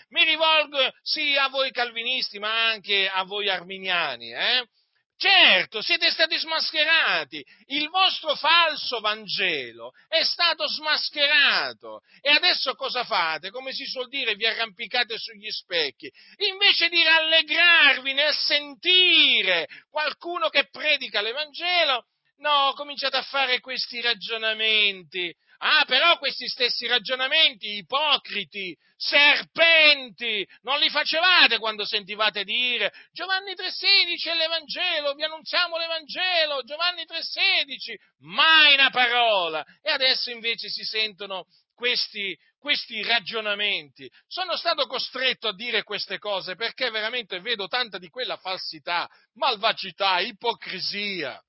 Mi rivolgo sì a voi calvinisti, ma anche a voi arminiani. Eh? Certo, siete stati smascherati, il vostro falso Vangelo è stato smascherato. E adesso cosa fate? Come si suol dire, vi arrampicate sugli specchi, invece di rallegrarvi nel sentire qualcuno che predica l'Evangelo, no, cominciate a fare questi ragionamenti Ah, però questi stessi ragionamenti, ipocriti, serpenti, non li facevate quando sentivate dire Giovanni 3,16 è l'Evangelo, vi annunziamo l'Evangelo, Giovanni 3,16, mai una parola. E adesso invece si sentono questi, questi ragionamenti. Sono stato costretto a dire queste cose perché veramente vedo tanta di quella falsità, malvagità, ipocrisia.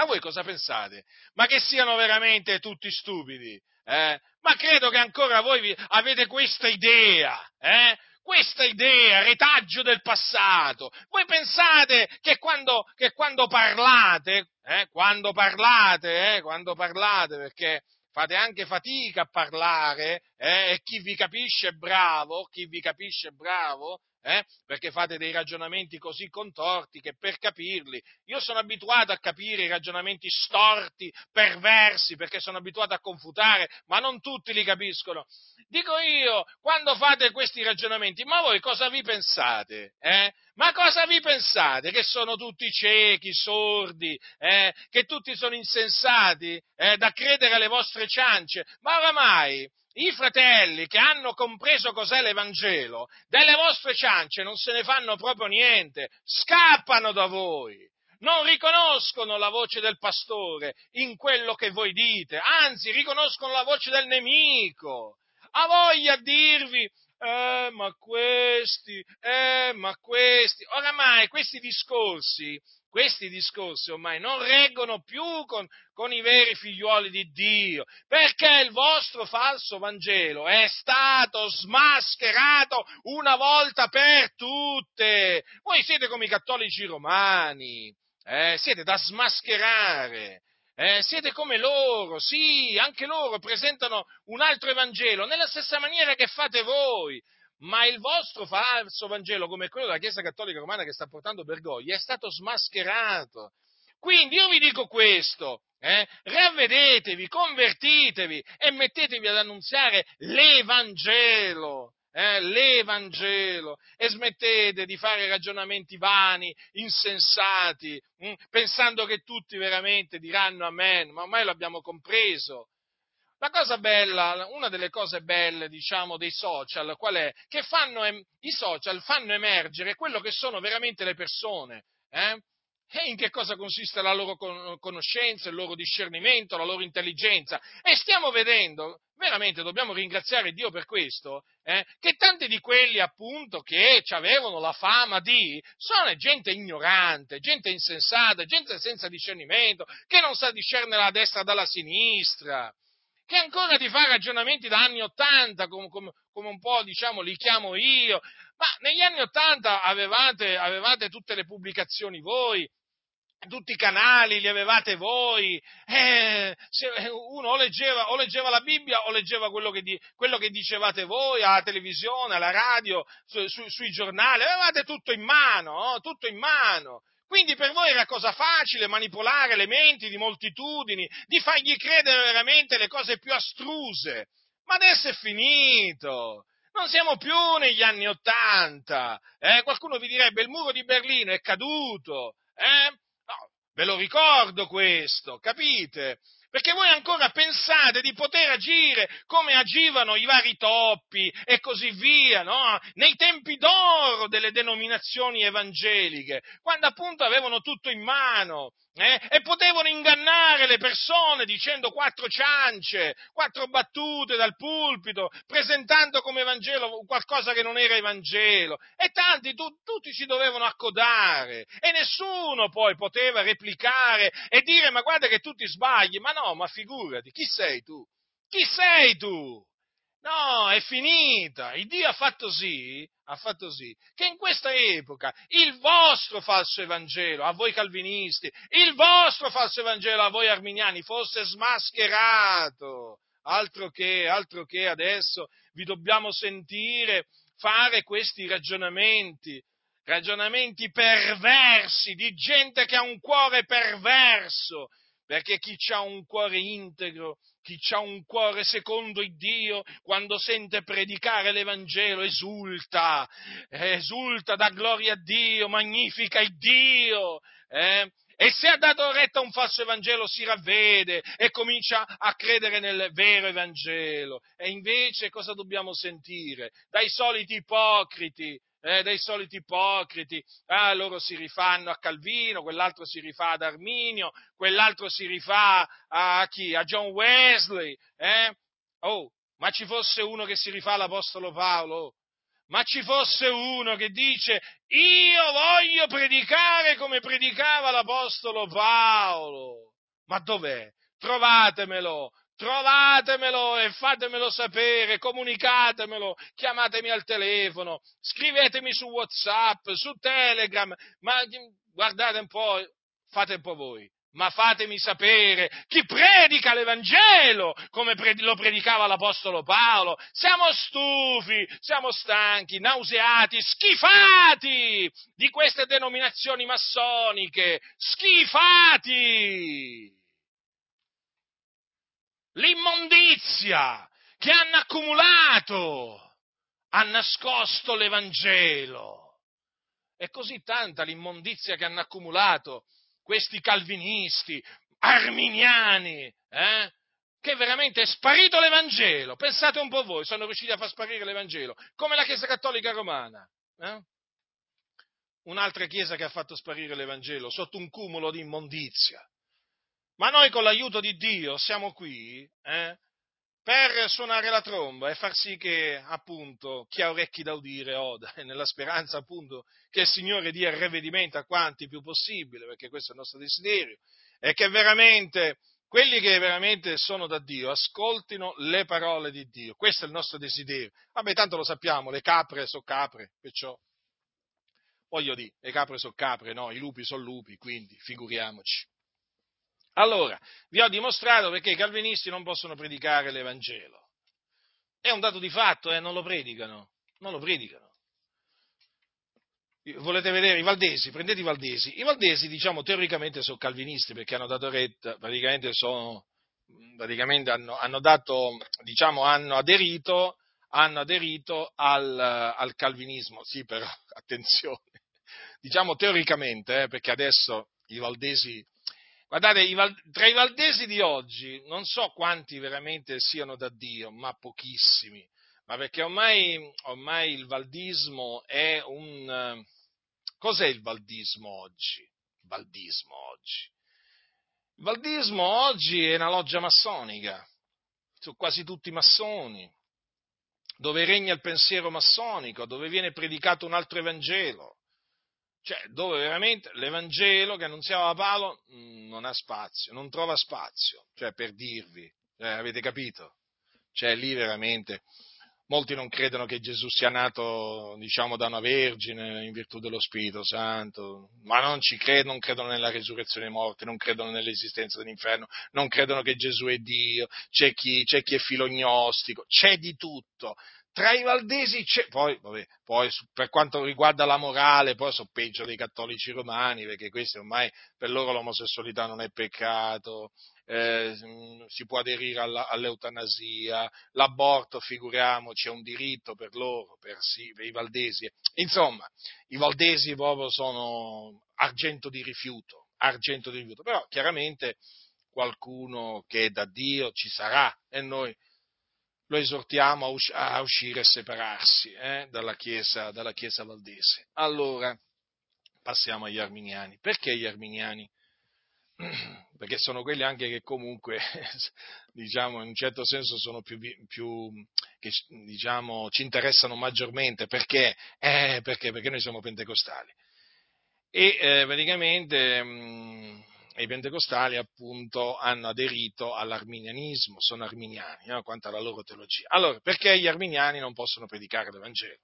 Ma voi cosa pensate? Ma che siano veramente tutti stupidi? Eh? Ma credo che ancora voi avete questa idea, eh? questa idea, retaggio del passato. Voi pensate che quando, che quando parlate, eh, quando parlate, eh, quando parlate, perché fate anche fatica a parlare, eh, e chi vi capisce è bravo, chi vi capisce è bravo, eh? perché fate dei ragionamenti così contorti che per capirli, io sono abituato a capire i ragionamenti storti, perversi, perché sono abituato a confutare, ma non tutti li capiscono. Dico io, quando fate questi ragionamenti, ma voi cosa vi pensate? Eh? Ma cosa vi pensate? Che sono tutti ciechi, sordi, eh? che tutti sono insensati eh? da credere alle vostre ciance? Ma oramai i fratelli che hanno compreso cos'è l'Evangelo, delle vostre ciance non se ne fanno proprio niente, scappano da voi, non riconoscono la voce del pastore in quello che voi dite, anzi riconoscono la voce del nemico. Ha voglia a dirvi, eh, ma questi, eh, ma questi. Oramai questi discorsi questi discorsi ormai non reggono più con, con, i veri figliuoli di Dio, perché il vostro falso Vangelo è stato smascherato una volta per tutte. Voi siete come i cattolici romani, eh, siete da smascherare. Eh, siete come loro, sì, anche loro presentano un altro Evangelo nella stessa maniera che fate voi ma il vostro falso Vangelo, come quello della Chiesa Cattolica Romana che sta portando Bergogli, è stato smascherato. Quindi io vi dico questo, eh? ravvedetevi, convertitevi e mettetevi ad annunziare l'Evangelo. Eh, l'Evangelo e smettete di fare ragionamenti vani, insensati, mh, mm, pensando che tutti veramente diranno amen, ma ormai l'abbiamo compreso. La cosa bella, una delle cose belle, diciamo, dei social, qual è? Che fanno, i social fanno emergere quello che sono veramente le persone, eh? E in che cosa consiste la loro conoscenza, il loro discernimento, la loro intelligenza. E stiamo vedendo, veramente dobbiamo ringraziare Dio per questo, eh, che tanti di quelli appunto che avevano la fama di, sono gente ignorante, gente insensata, gente senza discernimento, che non sa discernere la destra dalla sinistra che ancora ti fa ragionamenti da anni Ottanta, come, come, come, un po' diciamo li chiamo io, ma negli anni Ottanta avevate, avevate tutte le pubblicazioni voi, tutti i canali li avevate voi, eh, uno o leggeva, o leggeva, la Bibbia o leggeva quello che, di, quello che, dicevate voi alla televisione, alla radio, su, su, sui giornali, avevate tutto in mano, oh, tutto in mano. Quindi per voi era cosa facile manipolare le menti di moltitudini, di fargli credere veramente le cose più astruse. Ma adesso è finito. Non siamo più negli anni Ottanta. Eh? Qualcuno vi direbbe il muro di Berlino è caduto. Eh? Ve lo ricordo questo, capite? perché voi ancora pensate di poter agire come agivano i vari toppi e così via, no? Nei tempi d'oro delle denominazioni evangeliche, quando appunto avevano tutto in mano, eh? e potevano ingannare le persone dicendo quattro ciance, quattro battute dal pulpito, presentando come Vangelo qualcosa che non era Evangelo, e tanti, tu, tutti si dovevano accodare, e nessuno poi poteva replicare e dire ma guarda che tu ti sbagli, ma no, ma figurati, chi sei tu? Chi sei tu? No, è finita. Il Dio ha fatto sì, ha fatto sì, che in questa epoca il vostro falso Evangelo, a voi calvinisti, il vostro falso Evangelo, a voi arminiani, fosse smascherato. Altro che, altro che adesso vi dobbiamo sentire fare questi ragionamenti, ragionamenti perversi di gente che ha un cuore perverso, perché chi ha un cuore integro chi ha un cuore secondo il Dio, quando sente predicare l'Evangelo, esulta, esulta, dà gloria a Dio, magnifica il Dio. Eh? E se ha dato retta a un falso Evangelo si ravvede e comincia a credere nel vero Evangelo. E invece cosa dobbiamo sentire? Dai soliti ipocriti, eh, dei soliti ipocriti, ah, loro si rifanno a Calvino, quell'altro si rifà ad Arminio, quell'altro si rifà a, chi? A John Wesley, eh? Oh, ma ci fosse uno che si rifà all'Apostolo Paolo, ma ci fosse uno che dice io voglio predicare come predicava l'Apostolo Paolo. Ma dov'è? Trovatemelo, trovatemelo e fatemelo sapere, comunicatemelo, chiamatemi al telefono, scrivetemi su WhatsApp, su Telegram, ma guardate un po', fate un po' voi, ma fatemi sapere chi predica l'Evangelo come lo predicava l'Apostolo Paolo. Siamo stufi, siamo stanchi, nauseati, schifati di queste denominazioni massoniche, schifati. L'immondizia che hanno accumulato ha nascosto l'Evangelo. È così tanta l'immondizia che hanno accumulato questi calvinisti, arminiani, eh? che veramente è sparito l'Evangelo. Pensate un po' voi, sono riusciti a far sparire l'Evangelo, come la Chiesa Cattolica Romana. Eh? Un'altra Chiesa che ha fatto sparire l'Evangelo sotto un cumulo di immondizia. Ma noi con l'aiuto di Dio siamo qui eh, per suonare la tromba e far sì che appunto chi ha orecchi da udire oda, e nella speranza appunto che il Signore dia il rivedimento a quanti più possibile, perché questo è il nostro desiderio, e che veramente quelli che veramente sono da Dio ascoltino le parole di Dio, questo è il nostro desiderio. Vabbè, tanto lo sappiamo, le capre sono capre, perciò voglio dire, le capre sono capre, no, i lupi sono lupi, quindi figuriamoci. Allora, vi ho dimostrato perché i calvinisti non possono predicare l'Evangelo. È un dato di fatto, eh, non lo predicano, non lo predicano. Volete vedere i Valdesi? Prendete i Valdesi. I Valdesi, diciamo, teoricamente sono calvinisti perché hanno dato retta, praticamente, sono, praticamente hanno, hanno, dato, diciamo, hanno aderito, hanno aderito al, al, calvinismo. Sì, però, attenzione, diciamo teoricamente, eh, perché adesso i Valdesi Guardate, i Val, tra i valdesi di oggi non so quanti veramente siano da Dio, ma pochissimi. Ma perché ormai, ormai il valdismo è un... Cos'è il valdismo oggi? Valdismo oggi. Il valdismo oggi è una loggia massonica, sono quasi tutti massoni, dove regna il pensiero massonico, dove viene predicato un altro Evangelo cioè, dove veramente l'Evangelo che annunziava Paolo mm, non ha spazio, non trova spazio, cioè per dirvi, eh, avete capito? Cioè, lì veramente molti non credono che Gesù sia nato, diciamo, da una vergine in virtù dello Spirito Santo, ma non ci credono, non credono nella resurrezione dei morti, non credono nell'esistenza dell'inferno, non credono che Gesù è Dio, c'è chi, c'è chi è filognostico, c'è di tutto tra i valdesi c'è, poi, vabbè, poi per quanto riguarda la morale, poi sono peggio dei cattolici romani, perché questi ormai per loro l'omosessualità non è peccato, eh, si può aderire alla, all'eutanasia, l'aborto, figuriamoci, è un diritto per loro, per, sì, per i valdesi. Insomma, i valdesi proprio sono argento di rifiuto, argento di rifiuto, però chiaramente qualcuno che è da Dio ci sarà e noi lo esortiamo a, us- a uscire e separarsi eh, dalla, chiesa, dalla Chiesa valdese. Allora, passiamo agli arminiani. Perché gli arminiani? Perché sono quelli anche che comunque, diciamo, in un certo senso sono più, più che diciamo, ci interessano maggiormente. Perché? Eh, perché? Perché noi siamo pentecostali. E eh, praticamente mh, e i pentecostali appunto hanno aderito all'arminianismo, sono arminiani no? quanto alla loro teologia. Allora, perché gli arminiani non possono predicare l'Evangelo?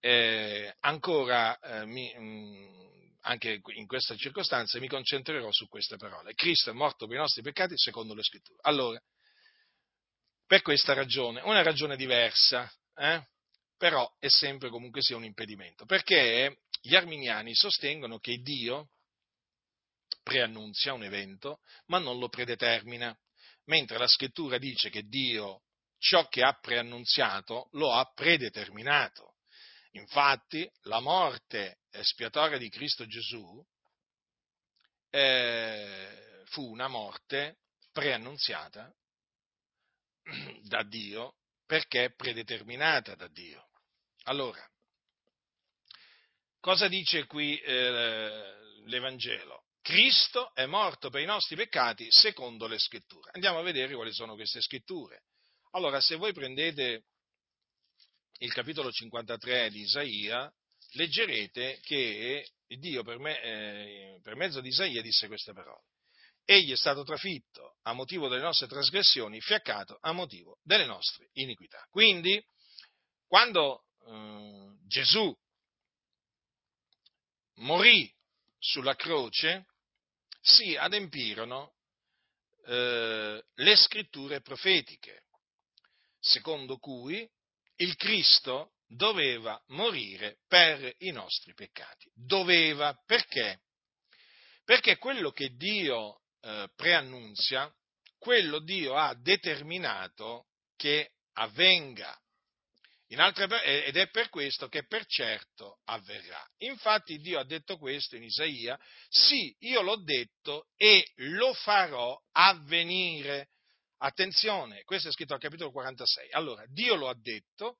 Eh, ancora, eh, mi, mh, mm, anche in questa circostanza, mi concentrerò su queste parole. Cristo è morto per i nostri peccati secondo le scritture. Allora, per questa ragione, una ragione diversa, eh? però è sempre comunque sia un impedimento, perché gli arminiani sostengono che Dio preannunzia un evento, ma non lo predetermina, mentre la scrittura dice che Dio ciò che ha preannunziato lo ha predeterminato. Infatti, la morte espiatoria di Cristo Gesù eh, fu una morte preannunziata da Dio perché predeterminata da Dio. Allora, cosa dice qui eh, l'Evangelo? Cristo è morto per i nostri peccati secondo le scritture. Andiamo a vedere quali sono queste scritture. Allora, se voi prendete il capitolo 53 di Isaia, leggerete che Dio per, me, eh, per mezzo di Isaia disse queste parole. Egli è stato trafitto a motivo delle nostre trasgressioni, fiaccato a motivo delle nostre iniquità. Quindi, quando eh, Gesù morì sulla croce, si adempirono eh, le scritture profetiche, secondo cui il Cristo doveva morire per i nostri peccati. Doveva perché? Perché quello che Dio eh, preannunzia, quello Dio ha determinato che avvenga. Altre, ed è per questo che per certo avverrà. Infatti Dio ha detto questo in Isaia, sì, io l'ho detto e lo farò avvenire. Attenzione, questo è scritto al capitolo 46. Allora, Dio lo ha detto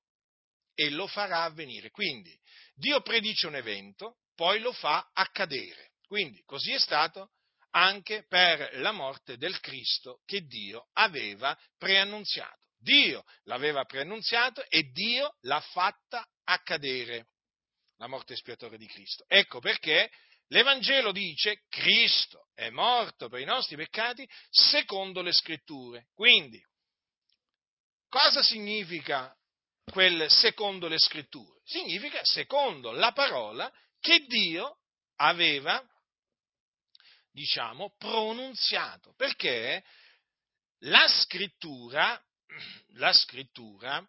e lo farà avvenire. Quindi, Dio predice un evento, poi lo fa accadere. Quindi, così è stato anche per la morte del Cristo che Dio aveva preannunziato. Dio l'aveva preannunziato e Dio l'ha fatta accadere, la morte espiatoria di Cristo. Ecco perché l'Evangelo dice Cristo è morto per i nostri peccati secondo le scritture. Quindi, cosa significa quel secondo le scritture? Significa secondo la parola che Dio aveva, diciamo, pronunziato. Perché la scrittura la scrittura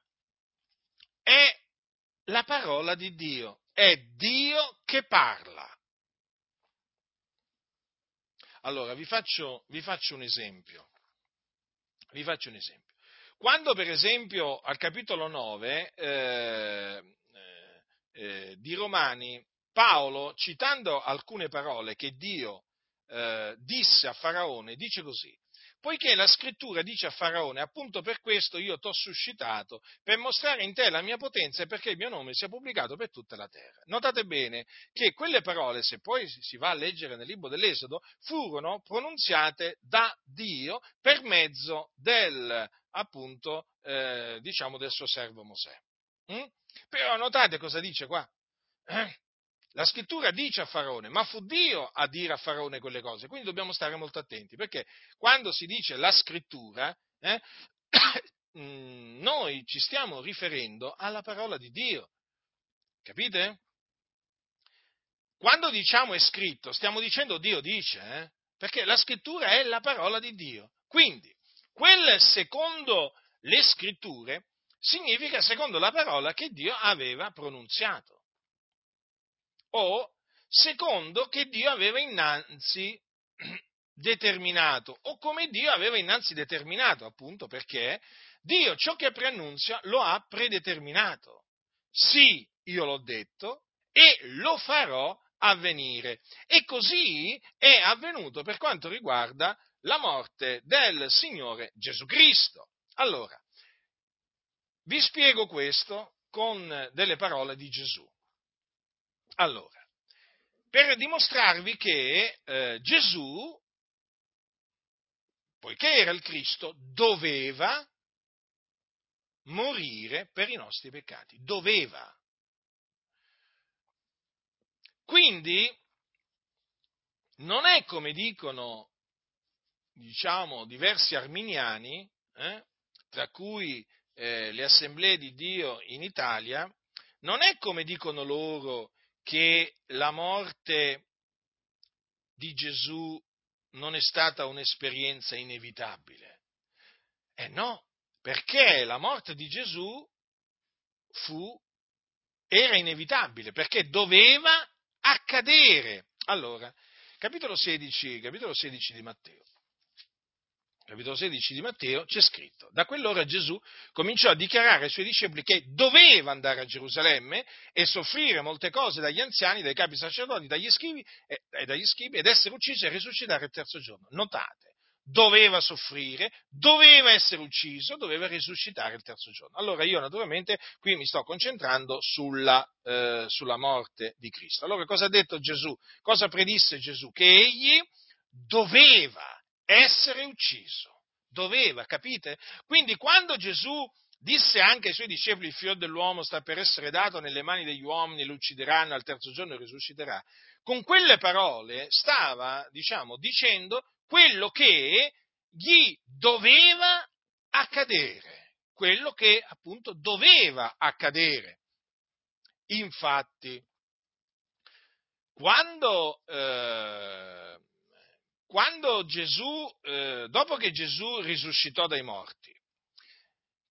è la parola di Dio, è Dio che parla. Allora, vi faccio, vi faccio un esempio. Vi faccio un esempio. Quando, per esempio, al capitolo 9 eh, eh, eh, di Romani, Paolo, citando alcune parole che Dio eh, disse a Faraone, dice così, poiché la scrittura dice a Faraone, appunto per questo io ti ho suscitato, per mostrare in te la mia potenza e perché il mio nome sia pubblicato per tutta la terra. Notate bene che quelle parole, se poi si va a leggere nel libro dell'Esodo, furono pronunziate da Dio per mezzo del, appunto, eh, diciamo, del suo servo Mosè. Mm? Però notate cosa dice qua. Eh? La scrittura dice a Faraone, ma fu Dio a dire a Faraone quelle cose, quindi dobbiamo stare molto attenti, perché quando si dice la scrittura, eh, mm, noi ci stiamo riferendo alla parola di Dio, capite? Quando diciamo è scritto, stiamo dicendo Dio dice, eh? perché la scrittura è la parola di Dio. Quindi, quel secondo le scritture significa secondo la parola che Dio aveva pronunziato o secondo che Dio aveva innanzi determinato o come Dio aveva innanzi determinato, appunto perché Dio ciò che preannunzia lo ha predeterminato. Sì, io l'ho detto e lo farò avvenire. E così è avvenuto per quanto riguarda la morte del Signore Gesù Cristo. Allora, vi spiego questo con delle parole di Gesù. Allora, per dimostrarvi che eh, Gesù, poiché era il Cristo, doveva morire per i nostri peccati. Doveva. Quindi non è come dicono, diciamo, diversi arminiani, eh, tra cui eh, le assemblee di Dio in Italia, non è come dicono loro che la morte di Gesù non è stata un'esperienza inevitabile. Eh no, perché la morte di Gesù fu, era inevitabile, perché doveva accadere. Allora, capitolo 16, capitolo 16 di Matteo capitolo 16 di Matteo, c'è scritto, da quell'ora Gesù cominciò a dichiarare ai suoi discepoli che doveva andare a Gerusalemme e soffrire molte cose dagli anziani, dai capi sacerdoti, dagli scrivi, e, e dagli scrivi ed essere ucciso e risuscitare il terzo giorno. Notate, doveva soffrire, doveva essere ucciso, doveva risuscitare il terzo giorno. Allora io naturalmente qui mi sto concentrando sulla, eh, sulla morte di Cristo. Allora cosa ha detto Gesù? Cosa predisse Gesù? Che egli doveva essere ucciso. Doveva, capite? Quindi quando Gesù disse anche ai suoi discepoli il figlio dell'uomo sta per essere dato nelle mani degli uomini, lo uccideranno, al terzo giorno risusciterà, con quelle parole stava, diciamo, dicendo quello che gli doveva accadere, quello che appunto doveva accadere. Infatti, quando eh, quando Gesù, eh, dopo che Gesù risuscitò dai morti,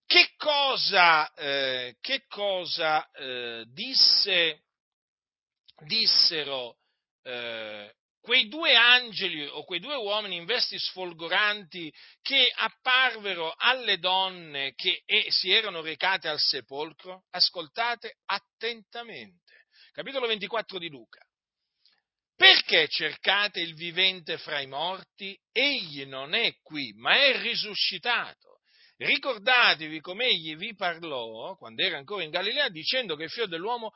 che cosa, eh, che cosa eh, disse, dissero eh, quei due angeli o quei due uomini in vesti sfolgoranti che apparvero alle donne che si erano recate al sepolcro? Ascoltate attentamente. Capitolo 24 di Luca. Perché cercate il vivente fra i morti? Egli non è qui, ma è risuscitato. Ricordatevi come egli vi parlò quando era ancora in Galilea dicendo che il figlio dell'uomo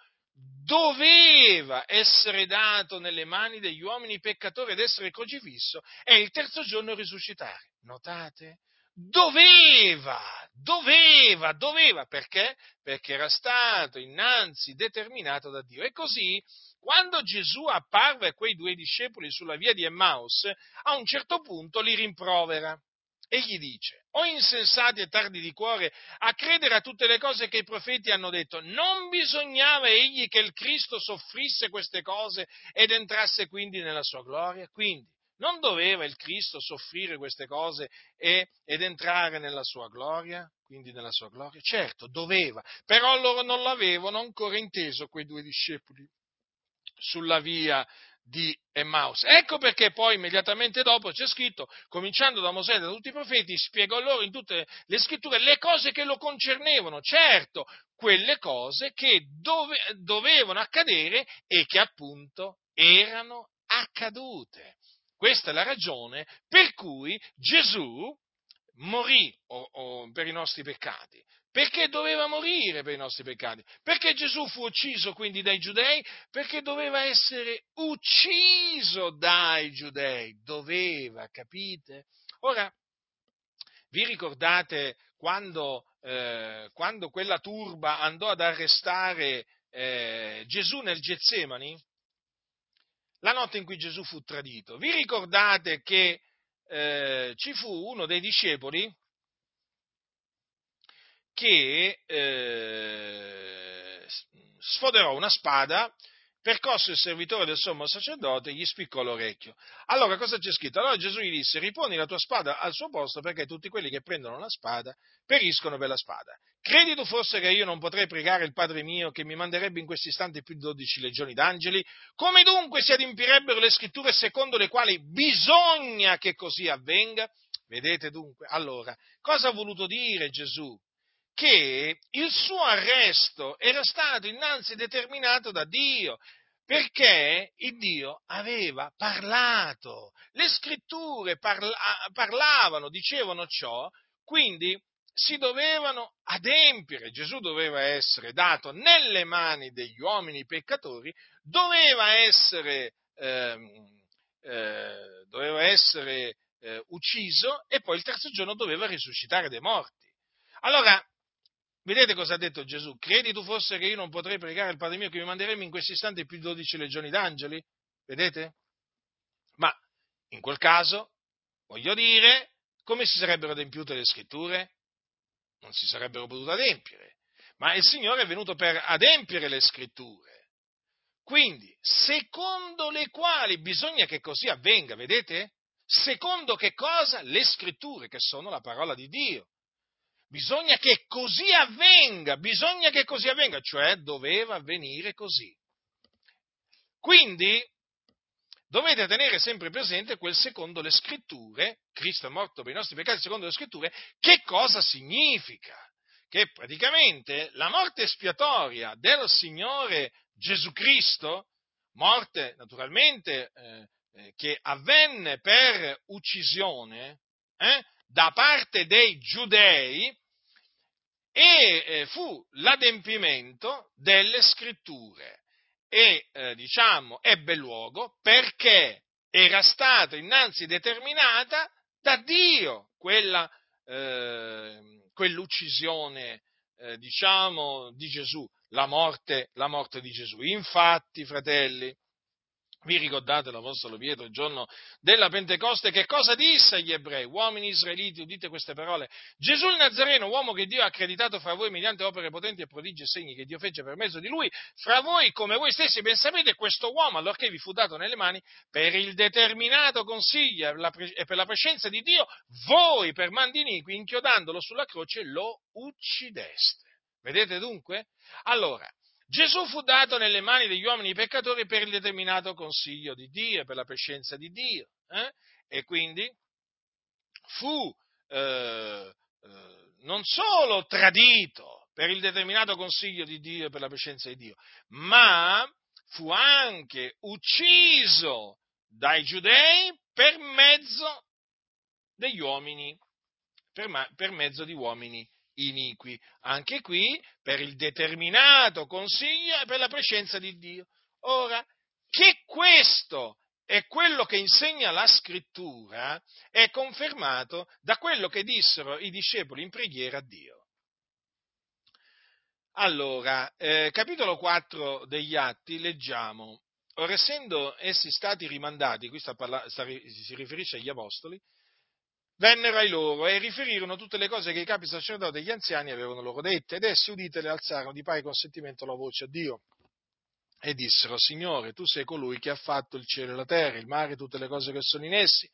doveva essere dato nelle mani degli uomini peccatori ed essere crocifisso e il terzo giorno risuscitare. Notate? Doveva, doveva, doveva, perché? Perché era stato innanzi determinato da Dio. E così quando Gesù apparve a quei due discepoli sulla via di Emmaus, a un certo punto li rimprovera e gli dice, o insensati e tardi di cuore a credere a tutte le cose che i profeti hanno detto, non bisognava egli che il Cristo soffrisse queste cose ed entrasse quindi nella sua gloria? Quindi, non doveva il Cristo soffrire queste cose e, ed entrare nella sua gloria? Quindi nella sua gloria? Certo, doveva, però loro non l'avevano ancora inteso quei due discepoli sulla via di Emmaus. Ecco perché poi immediatamente dopo c'è scritto, cominciando da Mosè e da tutti i profeti, spiegò loro in tutte le scritture le cose che lo concernevano, certo, quelle cose che dove, dovevano accadere e che appunto erano accadute. Questa è la ragione per cui Gesù morì o, o per i nostri peccati, perché doveva morire per i nostri peccati. Perché Gesù fu ucciso quindi dai giudei? Perché doveva essere ucciso dai giudei. Doveva, capite? Ora, vi ricordate quando, eh, quando quella turba andò ad arrestare eh, Gesù nel Getsemani? La notte in cui Gesù fu tradito. Vi ricordate che eh, ci fu uno dei discepoli che eh, sfoderò una spada, percosse il servitore del sommo sacerdote e gli spiccò l'orecchio. Allora cosa c'è scritto? Allora Gesù gli disse, riponi la tua spada al suo posto perché tutti quelli che prendono la spada periscono per la spada. Credi tu forse che io non potrei pregare il Padre mio che mi manderebbe in questo istante più di dodici legioni d'angeli? Come dunque si adempirebbero le scritture secondo le quali bisogna che così avvenga? Vedete dunque? Allora, cosa ha voluto dire Gesù? Che il suo arresto era stato innanzi determinato da Dio, perché il Dio aveva parlato, le scritture parla- parlavano, dicevano ciò, quindi si dovevano adempiere, Gesù doveva essere dato nelle mani degli uomini peccatori, doveva essere, ehm, eh, doveva essere eh, ucciso e poi il terzo giorno doveva risuscitare dai morti. Allora, Vedete cosa ha detto Gesù? Credi tu forse che io non potrei pregare il Padre mio che mi manderemo in questo istante più di 12 legioni d'angeli? Vedete? Ma in quel caso, voglio dire, come si sarebbero adempiute le scritture? Non si sarebbero potute adempiere. Ma il Signore è venuto per adempiere le scritture. Quindi, secondo le quali bisogna che così avvenga, vedete? Secondo che cosa? Le scritture, che sono la parola di Dio. Bisogna che così avvenga, bisogna che così avvenga, cioè doveva avvenire così. Quindi dovete tenere sempre presente quel secondo le scritture, Cristo è morto per i nostri peccati secondo le scritture, che cosa significa? Che praticamente la morte espiatoria del Signore Gesù Cristo, morte naturalmente eh, eh, che avvenne per uccisione eh, da parte dei giudei, e eh, fu l'adempimento delle scritture e eh, diciamo ebbe luogo perché era stata innanzi determinata da Dio quella, eh, quell'uccisione diciamo di Gesù, la morte, la morte di Gesù. Infatti, fratelli, Vi ricordate l'Apostolo Pietro il giorno della Pentecoste? Che cosa disse agli ebrei? Uomini israeliti, udite queste parole. Gesù il Nazareno, uomo che Dio ha accreditato fra voi mediante opere potenti e prodigi e segni che Dio fece per mezzo di lui, fra voi, come voi stessi ben sapete, questo uomo, allorché vi fu dato nelle mani, per il determinato consiglio e per la prescenza di Dio, voi per mandi iniqui, inchiodandolo sulla croce, lo uccideste. Vedete dunque? Allora, Gesù fu dato nelle mani degli uomini peccatori per il determinato consiglio di Dio, per la prescenza di Dio. Eh? E quindi fu eh, eh, non solo tradito per il determinato consiglio di Dio e per la prescenza di Dio, ma fu anche ucciso dai giudei per mezzo degli uomini, per, per mezzo di uomini iniqui. Anche qui per il determinato consiglio e per la prescenza di Dio. Ora, che questo è quello che insegna la scrittura è confermato da quello che dissero i discepoli in preghiera a Dio. Allora, eh, capitolo 4 degli Atti, leggiamo, ora essendo essi stati rimandati, qui sta parla- sta, si riferisce agli apostoli, vennero ai loro e riferirono tutte le cose che i capi sacerdoti e gli anziani avevano loro dette, ed essi uditele alzarono di pari consentimento la voce a Dio. E dissero, Signore, tu sei colui che ha fatto il cielo e la terra, il mare e tutte le cose che sono in essi.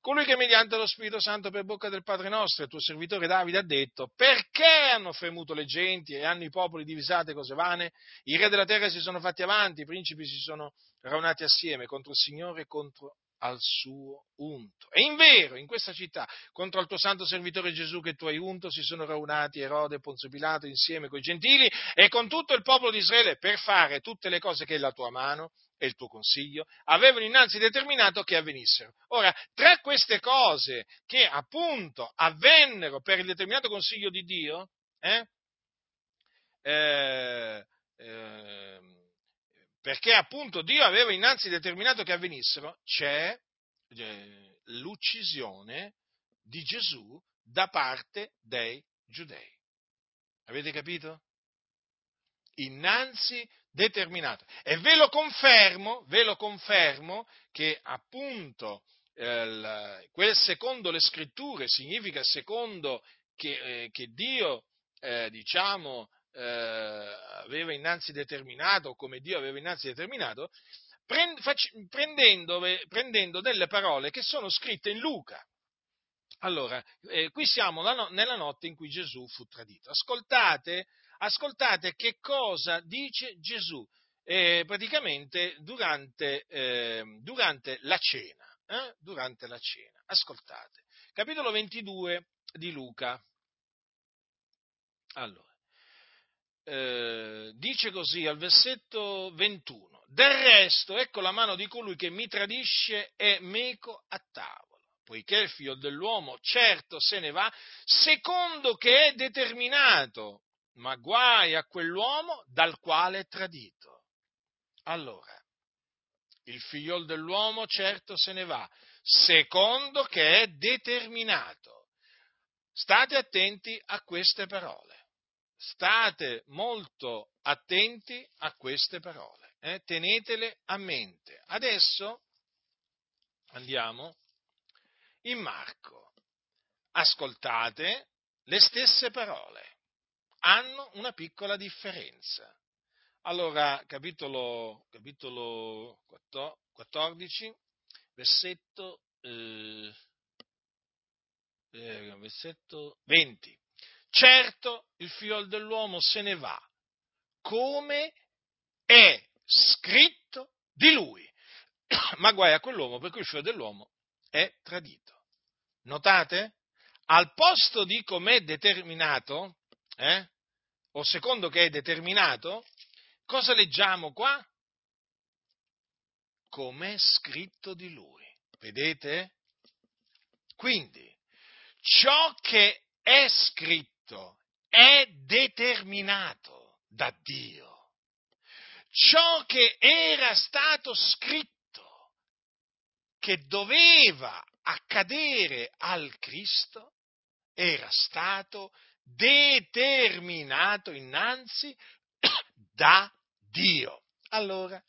Colui che mediante lo Spirito Santo per bocca del Padre nostro, il tuo servitore Davide, ha detto, perché hanno fremuto le genti e hanno i popoli divisate cose vane? I re della terra si sono fatti avanti, i principi si sono raunati assieme contro il Signore e contro al suo unto. E in vero, in questa città, contro il tuo santo servitore Gesù che tu hai unto, si sono raunati Erode e Ponzio Pilato insieme con i gentili e con tutto il popolo di Israele per fare tutte le cose che la tua mano e il tuo consiglio avevano innanzi determinato che avvenissero. Ora, tra queste cose che appunto avvennero per il determinato consiglio di Dio, eh, eh, eh, perché appunto Dio aveva innanzi determinato che avvenissero, c'è eh, l'uccisione di Gesù da parte dei giudei. Avete capito? Innanzi determinato. E ve lo confermo, ve lo confermo che appunto eh, quel secondo le scritture significa secondo che, eh, che Dio, eh, diciamo, eh, aveva innanzi determinato, come Dio aveva innanzi determinato, prendendo, prendendo delle parole che sono scritte in Luca. Allora, eh, qui siamo no, nella notte in cui Gesù fu tradito. Ascoltate, ascoltate che cosa dice Gesù eh, praticamente durante, eh, durante, la cena. Eh, durante la cena. Ascoltate. Capitolo 22 di Luca. Allora eh, dice così al versetto 21, del resto ecco la mano di colui che mi tradisce è meco a tavola, poiché il figlio dell'uomo certo se ne va, secondo che è determinato, ma guai a quell'uomo dal quale è tradito. Allora, il figlio dell'uomo certo se ne va, secondo che è determinato. State attenti a queste parole state molto attenti a queste parole, eh? tenetele a mente. Adesso andiamo in Marco. Ascoltate le stesse parole, hanno una piccola differenza. Allora, capitolo, capitolo 14, versetto, eh, eh, versetto 20. Certo, il figlio dell'uomo se ne va, come è scritto di lui. Ma guai a quell'uomo per cui il figlio dell'uomo è tradito. Notate? Al posto di com'è determinato, eh, o secondo che è determinato, cosa leggiamo qua? Com'è scritto di lui. Vedete? Quindi, ciò che è scritto scritto è determinato da Dio. Ciò che era stato scritto, che doveva accadere al Cristo, era stato determinato innanzi da Dio. Allora,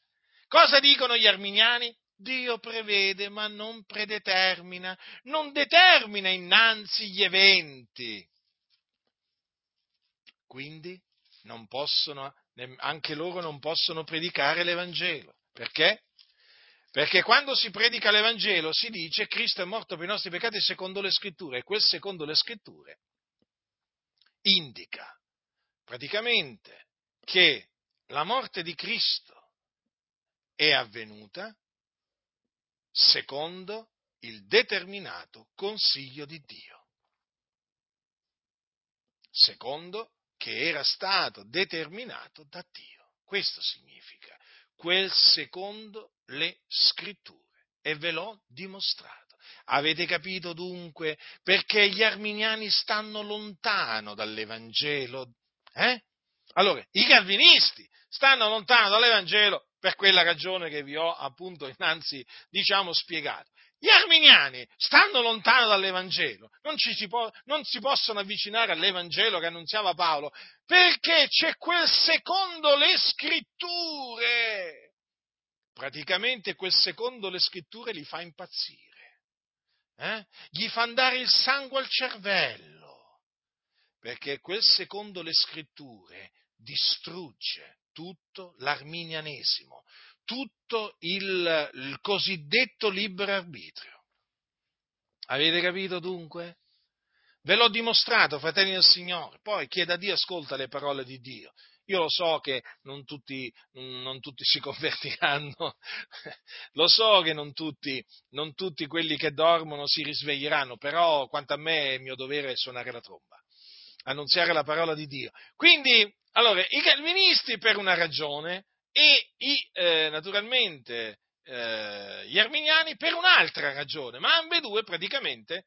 Cosa dicono gli arminiani? Dio prevede ma non predetermina, non determina innanzi gli eventi. Quindi possono, anche loro non possono predicare l'Evangelo. Perché? Perché quando si predica l'Evangelo si dice Cristo è morto per i nostri peccati secondo le scritture e quel secondo le scritture indica praticamente che la morte di Cristo è avvenuta secondo il determinato consiglio di Dio. Secondo che era stato determinato da Dio. Questo significa quel secondo le scritture e ve l'ho dimostrato. Avete capito dunque perché gli arminiani stanno lontano dall'Evangelo? Eh? Allora, i calvinisti stanno lontano dall'Evangelo per quella ragione che vi ho appunto innanzi, diciamo, spiegato. Gli arminiani stanno lontano dall'Evangelo, non, si può, non si possono avvicinare all'Evangelo che annunziava Paolo, perché c'è quel secondo le scritture. Praticamente quel secondo le scritture li fa impazzire, eh? gli fa andare il sangue al cervello, perché quel secondo le scritture distrugge tutto l'arminianesimo, tutto il, il cosiddetto libero arbitrio. Avete capito dunque? Ve l'ho dimostrato, fratelli del Signore. Poi chi è da Dio ascolta le parole di Dio. Io lo so che non tutti, non tutti si convertiranno, lo so che non tutti, non tutti quelli che dormono si risveglieranno, però quanto a me è mio dovere suonare la tromba, annunziare la parola di Dio. Quindi, allora, i calvinisti per una ragione e i, eh, naturalmente eh, gli arminiani per un'altra ragione, ma ambedue praticamente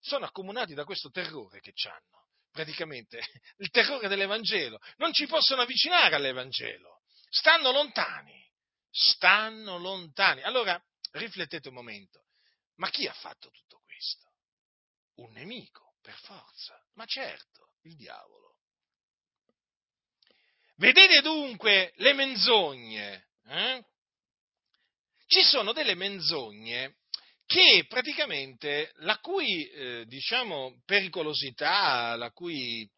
sono accomunati da questo terrore che hanno, praticamente il terrore dell'Evangelo, non ci possono avvicinare all'Evangelo, stanno lontani, stanno lontani. Allora riflettete un momento, ma chi ha fatto tutto questo? Un nemico, per forza, ma certo, il diavolo. Vedete dunque le menzogne? Eh? Ci sono delle menzogne che praticamente la cui eh, diciamo, pericolosità, la cui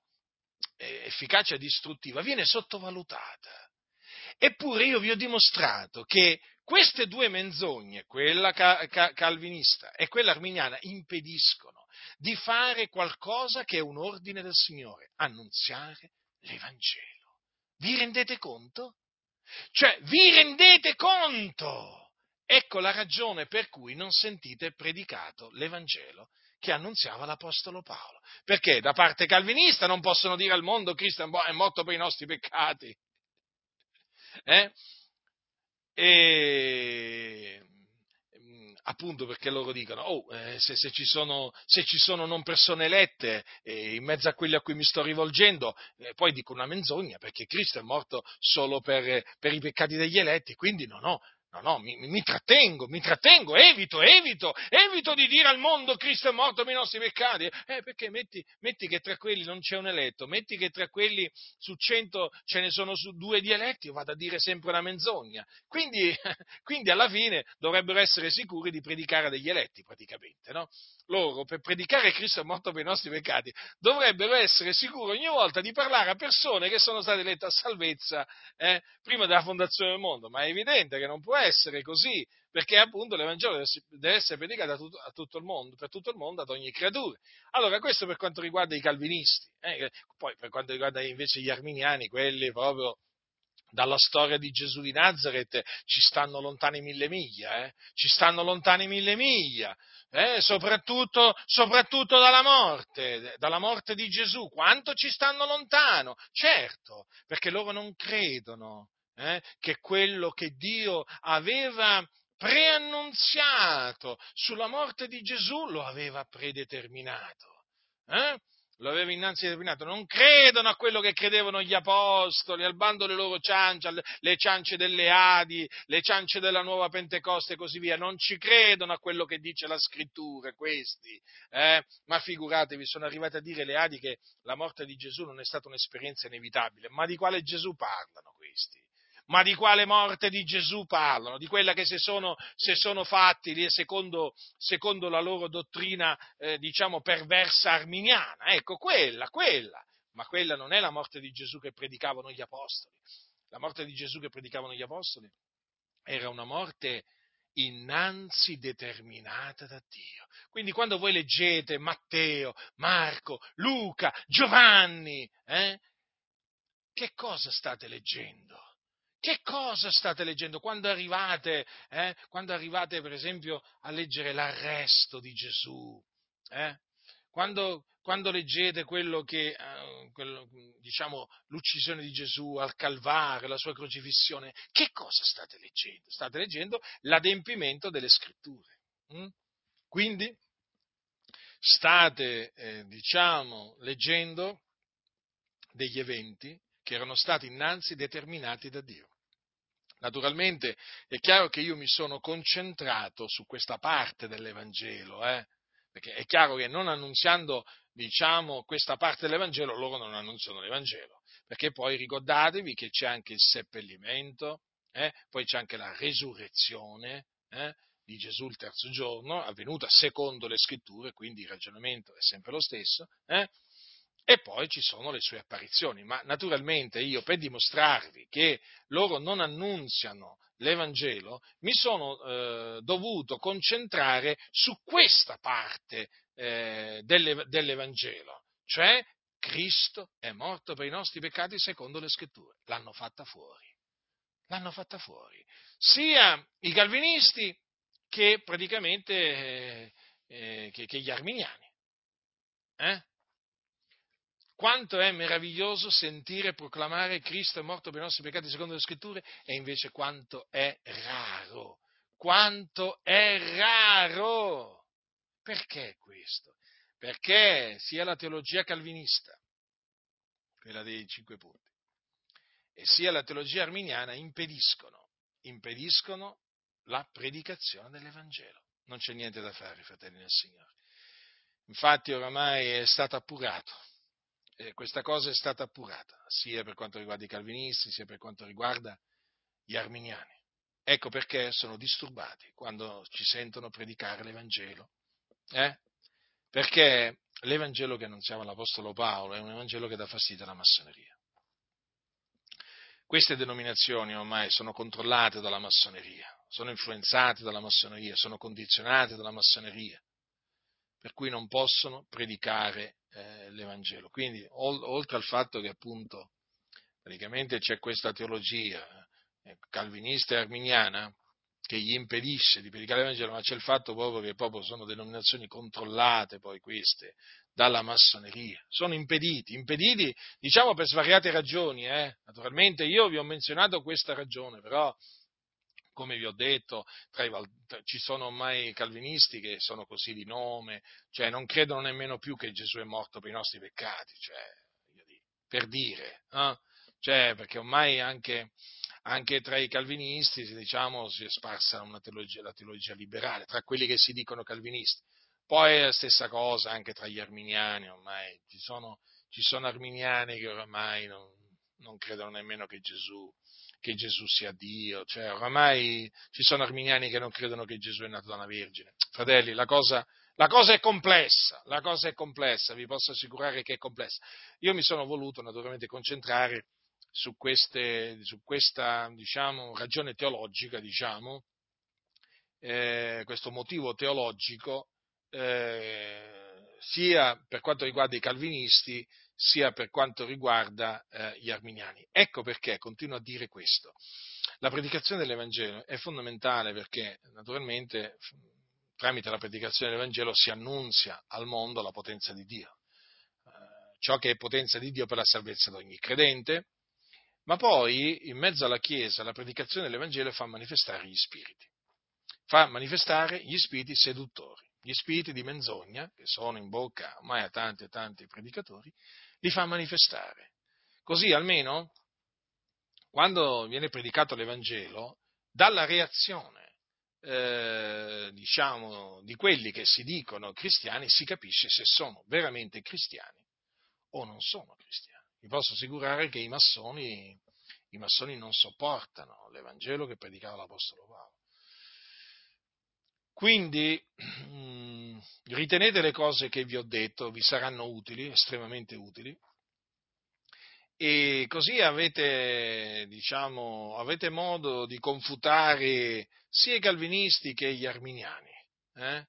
eh, efficacia distruttiva viene sottovalutata. Eppure io vi ho dimostrato che queste due menzogne, quella ca- ca- calvinista e quella arminiana, impediscono di fare qualcosa che è un ordine del Signore, annunziare l'Evangelo. Vi rendete conto? Cioè, vi rendete conto? Ecco la ragione per cui non sentite predicato l'Evangelo che annunziava l'Apostolo Paolo. Perché da parte calvinista non possono dire al mondo Cristo è morto per i nostri peccati. Eh? E appunto perché loro dicono, oh, eh, se, se, ci sono, se, ci sono, non persone elette eh, in mezzo a quelli a cui mi sto rivolgendo, eh, poi dico una menzogna, perché Cristo è morto solo per, per i peccati degli eletti, quindi no, no, No, no, mi, mi, trattengo, mi trattengo, evito, evito, evito di dire al mondo Cristo è morto per i nostri peccati. Eh, perché metti, metti, che tra quelli non c'è un eletto, metti che tra quelli su cento ce ne sono su due di eletti, io vado a dire sempre una menzogna. Quindi, quindi alla fine dovrebbero essere sicuri di predicare degli eletti, praticamente, no? Loro, per predicare Cristo è morto per i nostri peccati, dovrebbero essere sicuri ogni volta di parlare a persone che sono state elette a salvezza eh, prima della fondazione del mondo. Ma è evidente che non può essere così, perché appunto l'Evangelo deve essere predicato a tutto, a tutto, il mondo, per tutto il mondo, ad ogni creatura. Allora, questo per quanto riguarda i calvinisti, eh, poi per quanto riguarda invece gli arminiani, quelli proprio dalla storia di Gesù di Nazareth ci stanno lontani mille miglia, eh? ci stanno lontani mille miglia, eh? soprattutto, soprattutto dalla morte, dalla morte di Gesù, quanto ci stanno lontano, certo, perché loro non credono eh, che quello che Dio aveva preannunziato sulla morte di Gesù lo aveva predeterminato. Eh? Lo aveva innanzi determinato. Non credono a quello che credevano gli apostoli, al bando delle loro ciance, le ciance delle Adi, le ciance della nuova Pentecoste e così via. Non ci credono a quello che dice la scrittura, questi. Eh? Ma figuratevi, sono arrivati a dire le Adi che la morte di Gesù non è stata un'esperienza inevitabile. Ma di quale Gesù parlano questi? Ma di quale morte di Gesù parlano? Di quella che se sono, se sono fatti secondo, secondo, la loro dottrina, eh, diciamo, perversa arminiana. Ecco, quella, quella. Ma quella non è la morte di Gesù che predicavano gli apostoli. La morte di Gesù che predicavano gli apostoli era una morte innanzi determinata da Dio. Quindi quando voi leggete Matteo, Marco, Luca, Giovanni, eh, che cosa state leggendo? Che cosa state leggendo quando arrivate, eh, quando arrivate per esempio a leggere l'arresto di Gesù? Eh? Quando, quando, leggete quello che, eh, quello, diciamo, l'uccisione di Gesù al Calvario, la sua crocifissione, che cosa state leggendo? State leggendo l'adempimento delle scritture. Hm? Quindi state, eh, diciamo, leggendo degli eventi che erano stati innanzi determinati da Dio. Naturalmente è chiaro che io mi sono concentrato su questa parte dell'Evangelo, eh? perché è chiaro che non annunziando diciamo, questa parte dell'Evangelo, loro non annunziano l'Evangelo, perché poi ricordatevi che c'è anche il seppellimento, eh? poi c'è anche la resurrezione eh? di Gesù il terzo giorno, avvenuta secondo le scritture, quindi il ragionamento è sempre lo stesso, eh? E poi ci sono le sue apparizioni, ma naturalmente io per dimostrarvi che loro non annunziano l'Evangelo mi sono eh, dovuto concentrare su questa parte eh, dell'Evangelo, cioè Cristo è morto per i nostri peccati secondo le scritture. L'hanno fatta fuori. L'hanno fatta fuori. Sia i calvinisti che praticamente eh, eh che, che, gli arminiani. Eh? Quanto è meraviglioso sentire proclamare Cristo è morto per i nostri peccati secondo le scritture e invece quanto è raro, quanto è raro. Perché questo? Perché sia la teologia calvinista, quella dei cinque punti, e sia la teologia arminiana impediscono, impediscono la predicazione dell'Evangelo. Non c'è niente da fare, fratelli del Signore. Infatti oramai è stato appurato eh, questa cosa è stata appurata, sia per quanto riguarda i calvinisti, sia per quanto riguarda gli arminiani. Ecco perché sono disturbati quando ci sentono predicare l'Evangelo. Eh? Perché l'Evangelo che annunziava l'Apostolo Paolo è un Evangelo che dà fastidio alla massoneria. Queste denominazioni ormai sono controllate dalla massoneria, sono influenzate dalla massoneria, sono condizionate dalla massoneria, per cui non possono predicare eh, l'Evangelo. Quindi, oltre al fatto che appunto praticamente c'è questa teologia eh, calvinista e arminiana che gli impedisce di predicare l'Evangelo, ma c'è il fatto proprio che proprio sono denominazioni controllate poi queste dalla massoneria. Sono impediti, impediti diciamo per svariate ragioni. Eh. Naturalmente io vi ho menzionato questa ragione, però come vi ho detto, i, ci sono ormai calvinisti che sono così di nome, cioè non credono nemmeno più che Gesù è morto per i nostri peccati, cioè, per dire, eh? cioè, perché ormai anche, anche, tra i calvinisti diciamo, si è sparsa una teologia, la teologia liberale, tra quelli che si dicono calvinisti. Poi è la stessa cosa anche tra gli arminiani, ormai ci sono, ci sono arminiani che ormai non, non credono nemmeno che Gesù che Gesù sia Dio, cioè oramai ci sono arminiani che non credono che Gesù è nato da una vergine. Fratelli, la cosa, la cosa è complessa, la cosa è complessa, vi posso assicurare che è complessa. Io mi sono voluto naturalmente concentrare su, queste, su questa diciamo, ragione teologica, diciamo, eh, questo motivo teologico, eh, sia per quanto riguarda i calvinisti, sia per quanto riguarda eh, gli arminiani. Ecco perché continuo a dire questo. La predicazione dell'Evangelo è fondamentale perché naturalmente tramite la predicazione dell'Evangelo si annunzia al mondo la potenza di Dio, eh, ciò che è potenza di Dio per la salvezza di ogni credente, ma poi in mezzo alla Chiesa la predicazione dell'Evangelo fa manifestare gli spiriti, fa manifestare gli spiriti seduttori gli spiriti di menzogna, che sono in bocca ormai a tanti e tanti predicatori, li fa manifestare. Così almeno, quando viene predicato l'Evangelo, dalla reazione, eh, diciamo, di quelli che si dicono cristiani, si capisce se sono veramente cristiani o non sono cristiani. Vi posso assicurare che i massoni, i massoni non sopportano l'Evangelo che predicava l'Apostolo Paolo. Quindi ritenete le cose che vi ho detto, vi saranno utili, estremamente utili, e così avete, diciamo, avete modo di confutare sia i calvinisti che gli arminiani. Eh?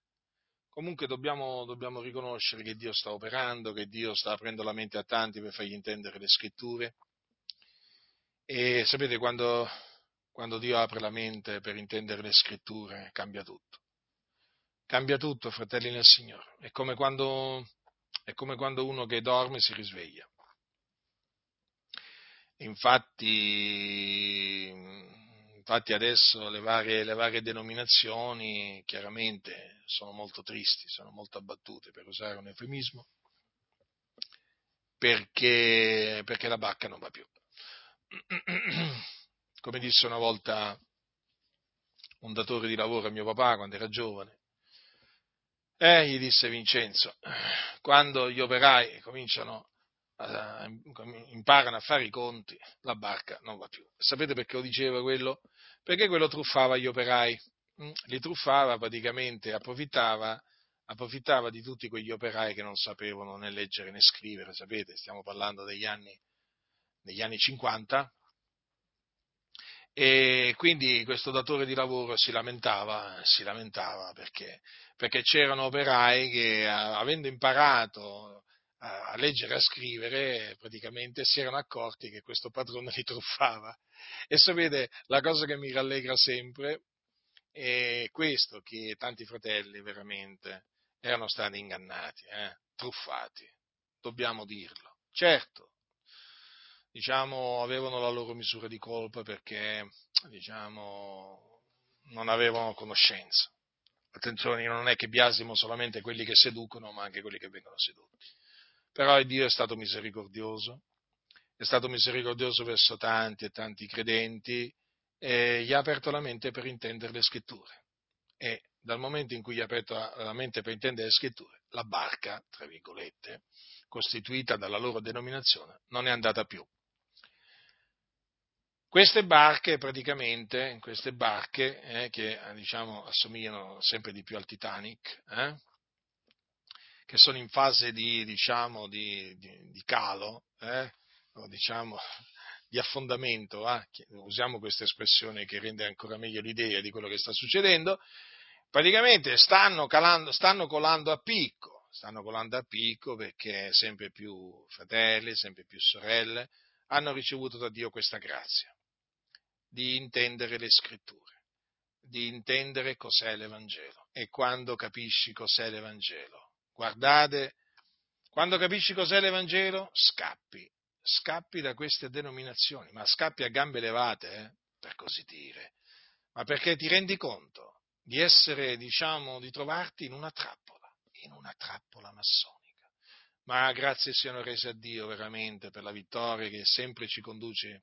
Comunque dobbiamo, dobbiamo, riconoscere che Dio sta operando, che Dio sta aprendo la mente a tanti per fargli intendere le scritture. E sapete, quando, quando Dio apre la mente per intendere le scritture, cambia tutto. Cambia tutto, fratelli nel Signore. È come quando, è come quando uno che dorme si risveglia. Infatti, infatti adesso le varie, le varie, denominazioni chiaramente sono molto tristi, sono molto abbattute, per usare un eufemismo, perché, perché la barca non va più. Come disse una volta un datore di lavoro a mio papà quando era giovane, eh, gli disse Vincenzo, quando gli operai cominciano imparano a fare i conti, la barca non va più. Sapete perché lo diceva quello? Perché quello truffava gli operai, mm, li truffava praticamente, approfittava, approfittava di tutti quegli operai che non sapevano né leggere né scrivere, sapete, stiamo parlando degli anni, degli anni 50, e quindi questo datore di lavoro si lamentava, si lamentava perché, perché c'erano operai che avendo imparato a leggere e a scrivere, praticamente si erano accorti che questo padrone li truffava. E sapete, la cosa che mi rallegra sempre è questo, che tanti fratelli veramente erano stati ingannati, eh, truffati, dobbiamo dirlo. Certo, diciamo, avevano la loro misura di colpa perché, diciamo, non avevano conoscenza. Attenzione, non è che biasimo solamente quelli che seducono, ma anche quelli che vengono seduti però Dio è stato misericordioso, è stato misericordioso verso tanti e tanti credenti e gli ha aperto la mente per intendere le scritture. E dal momento in cui gli ha aperto la mente per intendere le scritture, la barca, tra virgolette, costituita dalla loro denominazione, non è andata più. Queste barche, praticamente, queste barche eh, che diciamo, assomigliano sempre di più al Titanic, eh, che sono in fase di, diciamo, di, di, di calo, eh? o diciamo, di affondamento, eh? usiamo questa espressione che rende ancora meglio l'idea di quello che sta succedendo, praticamente stanno, calando, stanno colando a picco, stanno colando a picco perché sempre più fratelli, sempre più sorelle hanno ricevuto da Dio questa grazia di intendere le scritture, di intendere cos'è l'Evangelo. E quando capisci cos'è l'Evangelo, Guardate, quando capisci cos'è l'Evangelo, scappi, scappi da queste denominazioni, ma scappi a gambe levate, eh, per così dire, ma perché ti rendi conto di essere, diciamo, di trovarti in una trappola, in una trappola massonica. Ma grazie siano rese a Dio veramente per la vittoria che sempre ci conduce,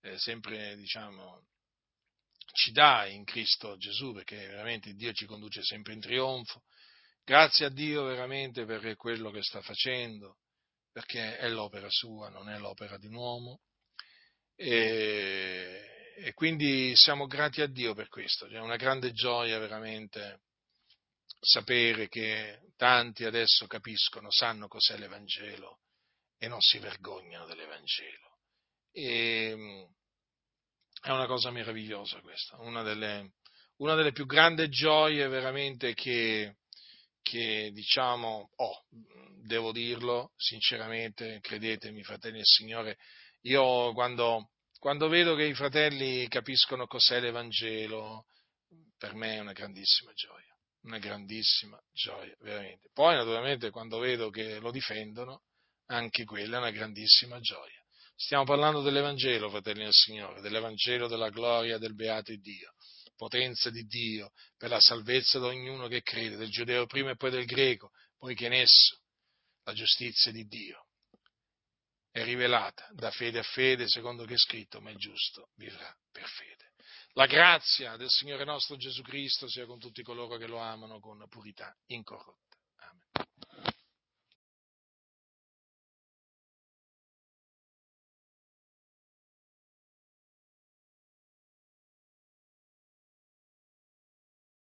eh, sempre, diciamo, ci dà in Cristo Gesù, perché veramente Dio ci conduce sempre in trionfo Grazie a Dio veramente per quello che sta facendo, perché è l'opera sua, non è l'opera di un uomo. E, e quindi siamo grati a Dio per questo. È una grande gioia veramente sapere che tanti adesso capiscono, sanno cos'è l'Evangelo e non si vergognano dell'Evangelo. E, è una cosa meravigliosa questa, una delle, una delle più grandi gioie veramente che, che diciamo, oh, devo dirlo sinceramente, credetemi fratelli del Signore, io quando, quando vedo che i fratelli capiscono cos'è l'Evangelo, per me è una grandissima gioia, una grandissima gioia, veramente. Poi naturalmente quando vedo che lo difendono, anche quella è una grandissima gioia. Stiamo parlando dell'Evangelo, fratelli del Signore, dell'Evangelo della gloria del beato Dio potenza di Dio per la salvezza di ognuno che crede, del giudeo prima e poi del greco, poiché in esso la giustizia di Dio è rivelata da fede a fede, secondo che è scritto, ma il giusto vivrà per fede. La grazia del Signore nostro Gesù Cristo sia con tutti coloro che lo amano con purità incorrotta. Amen.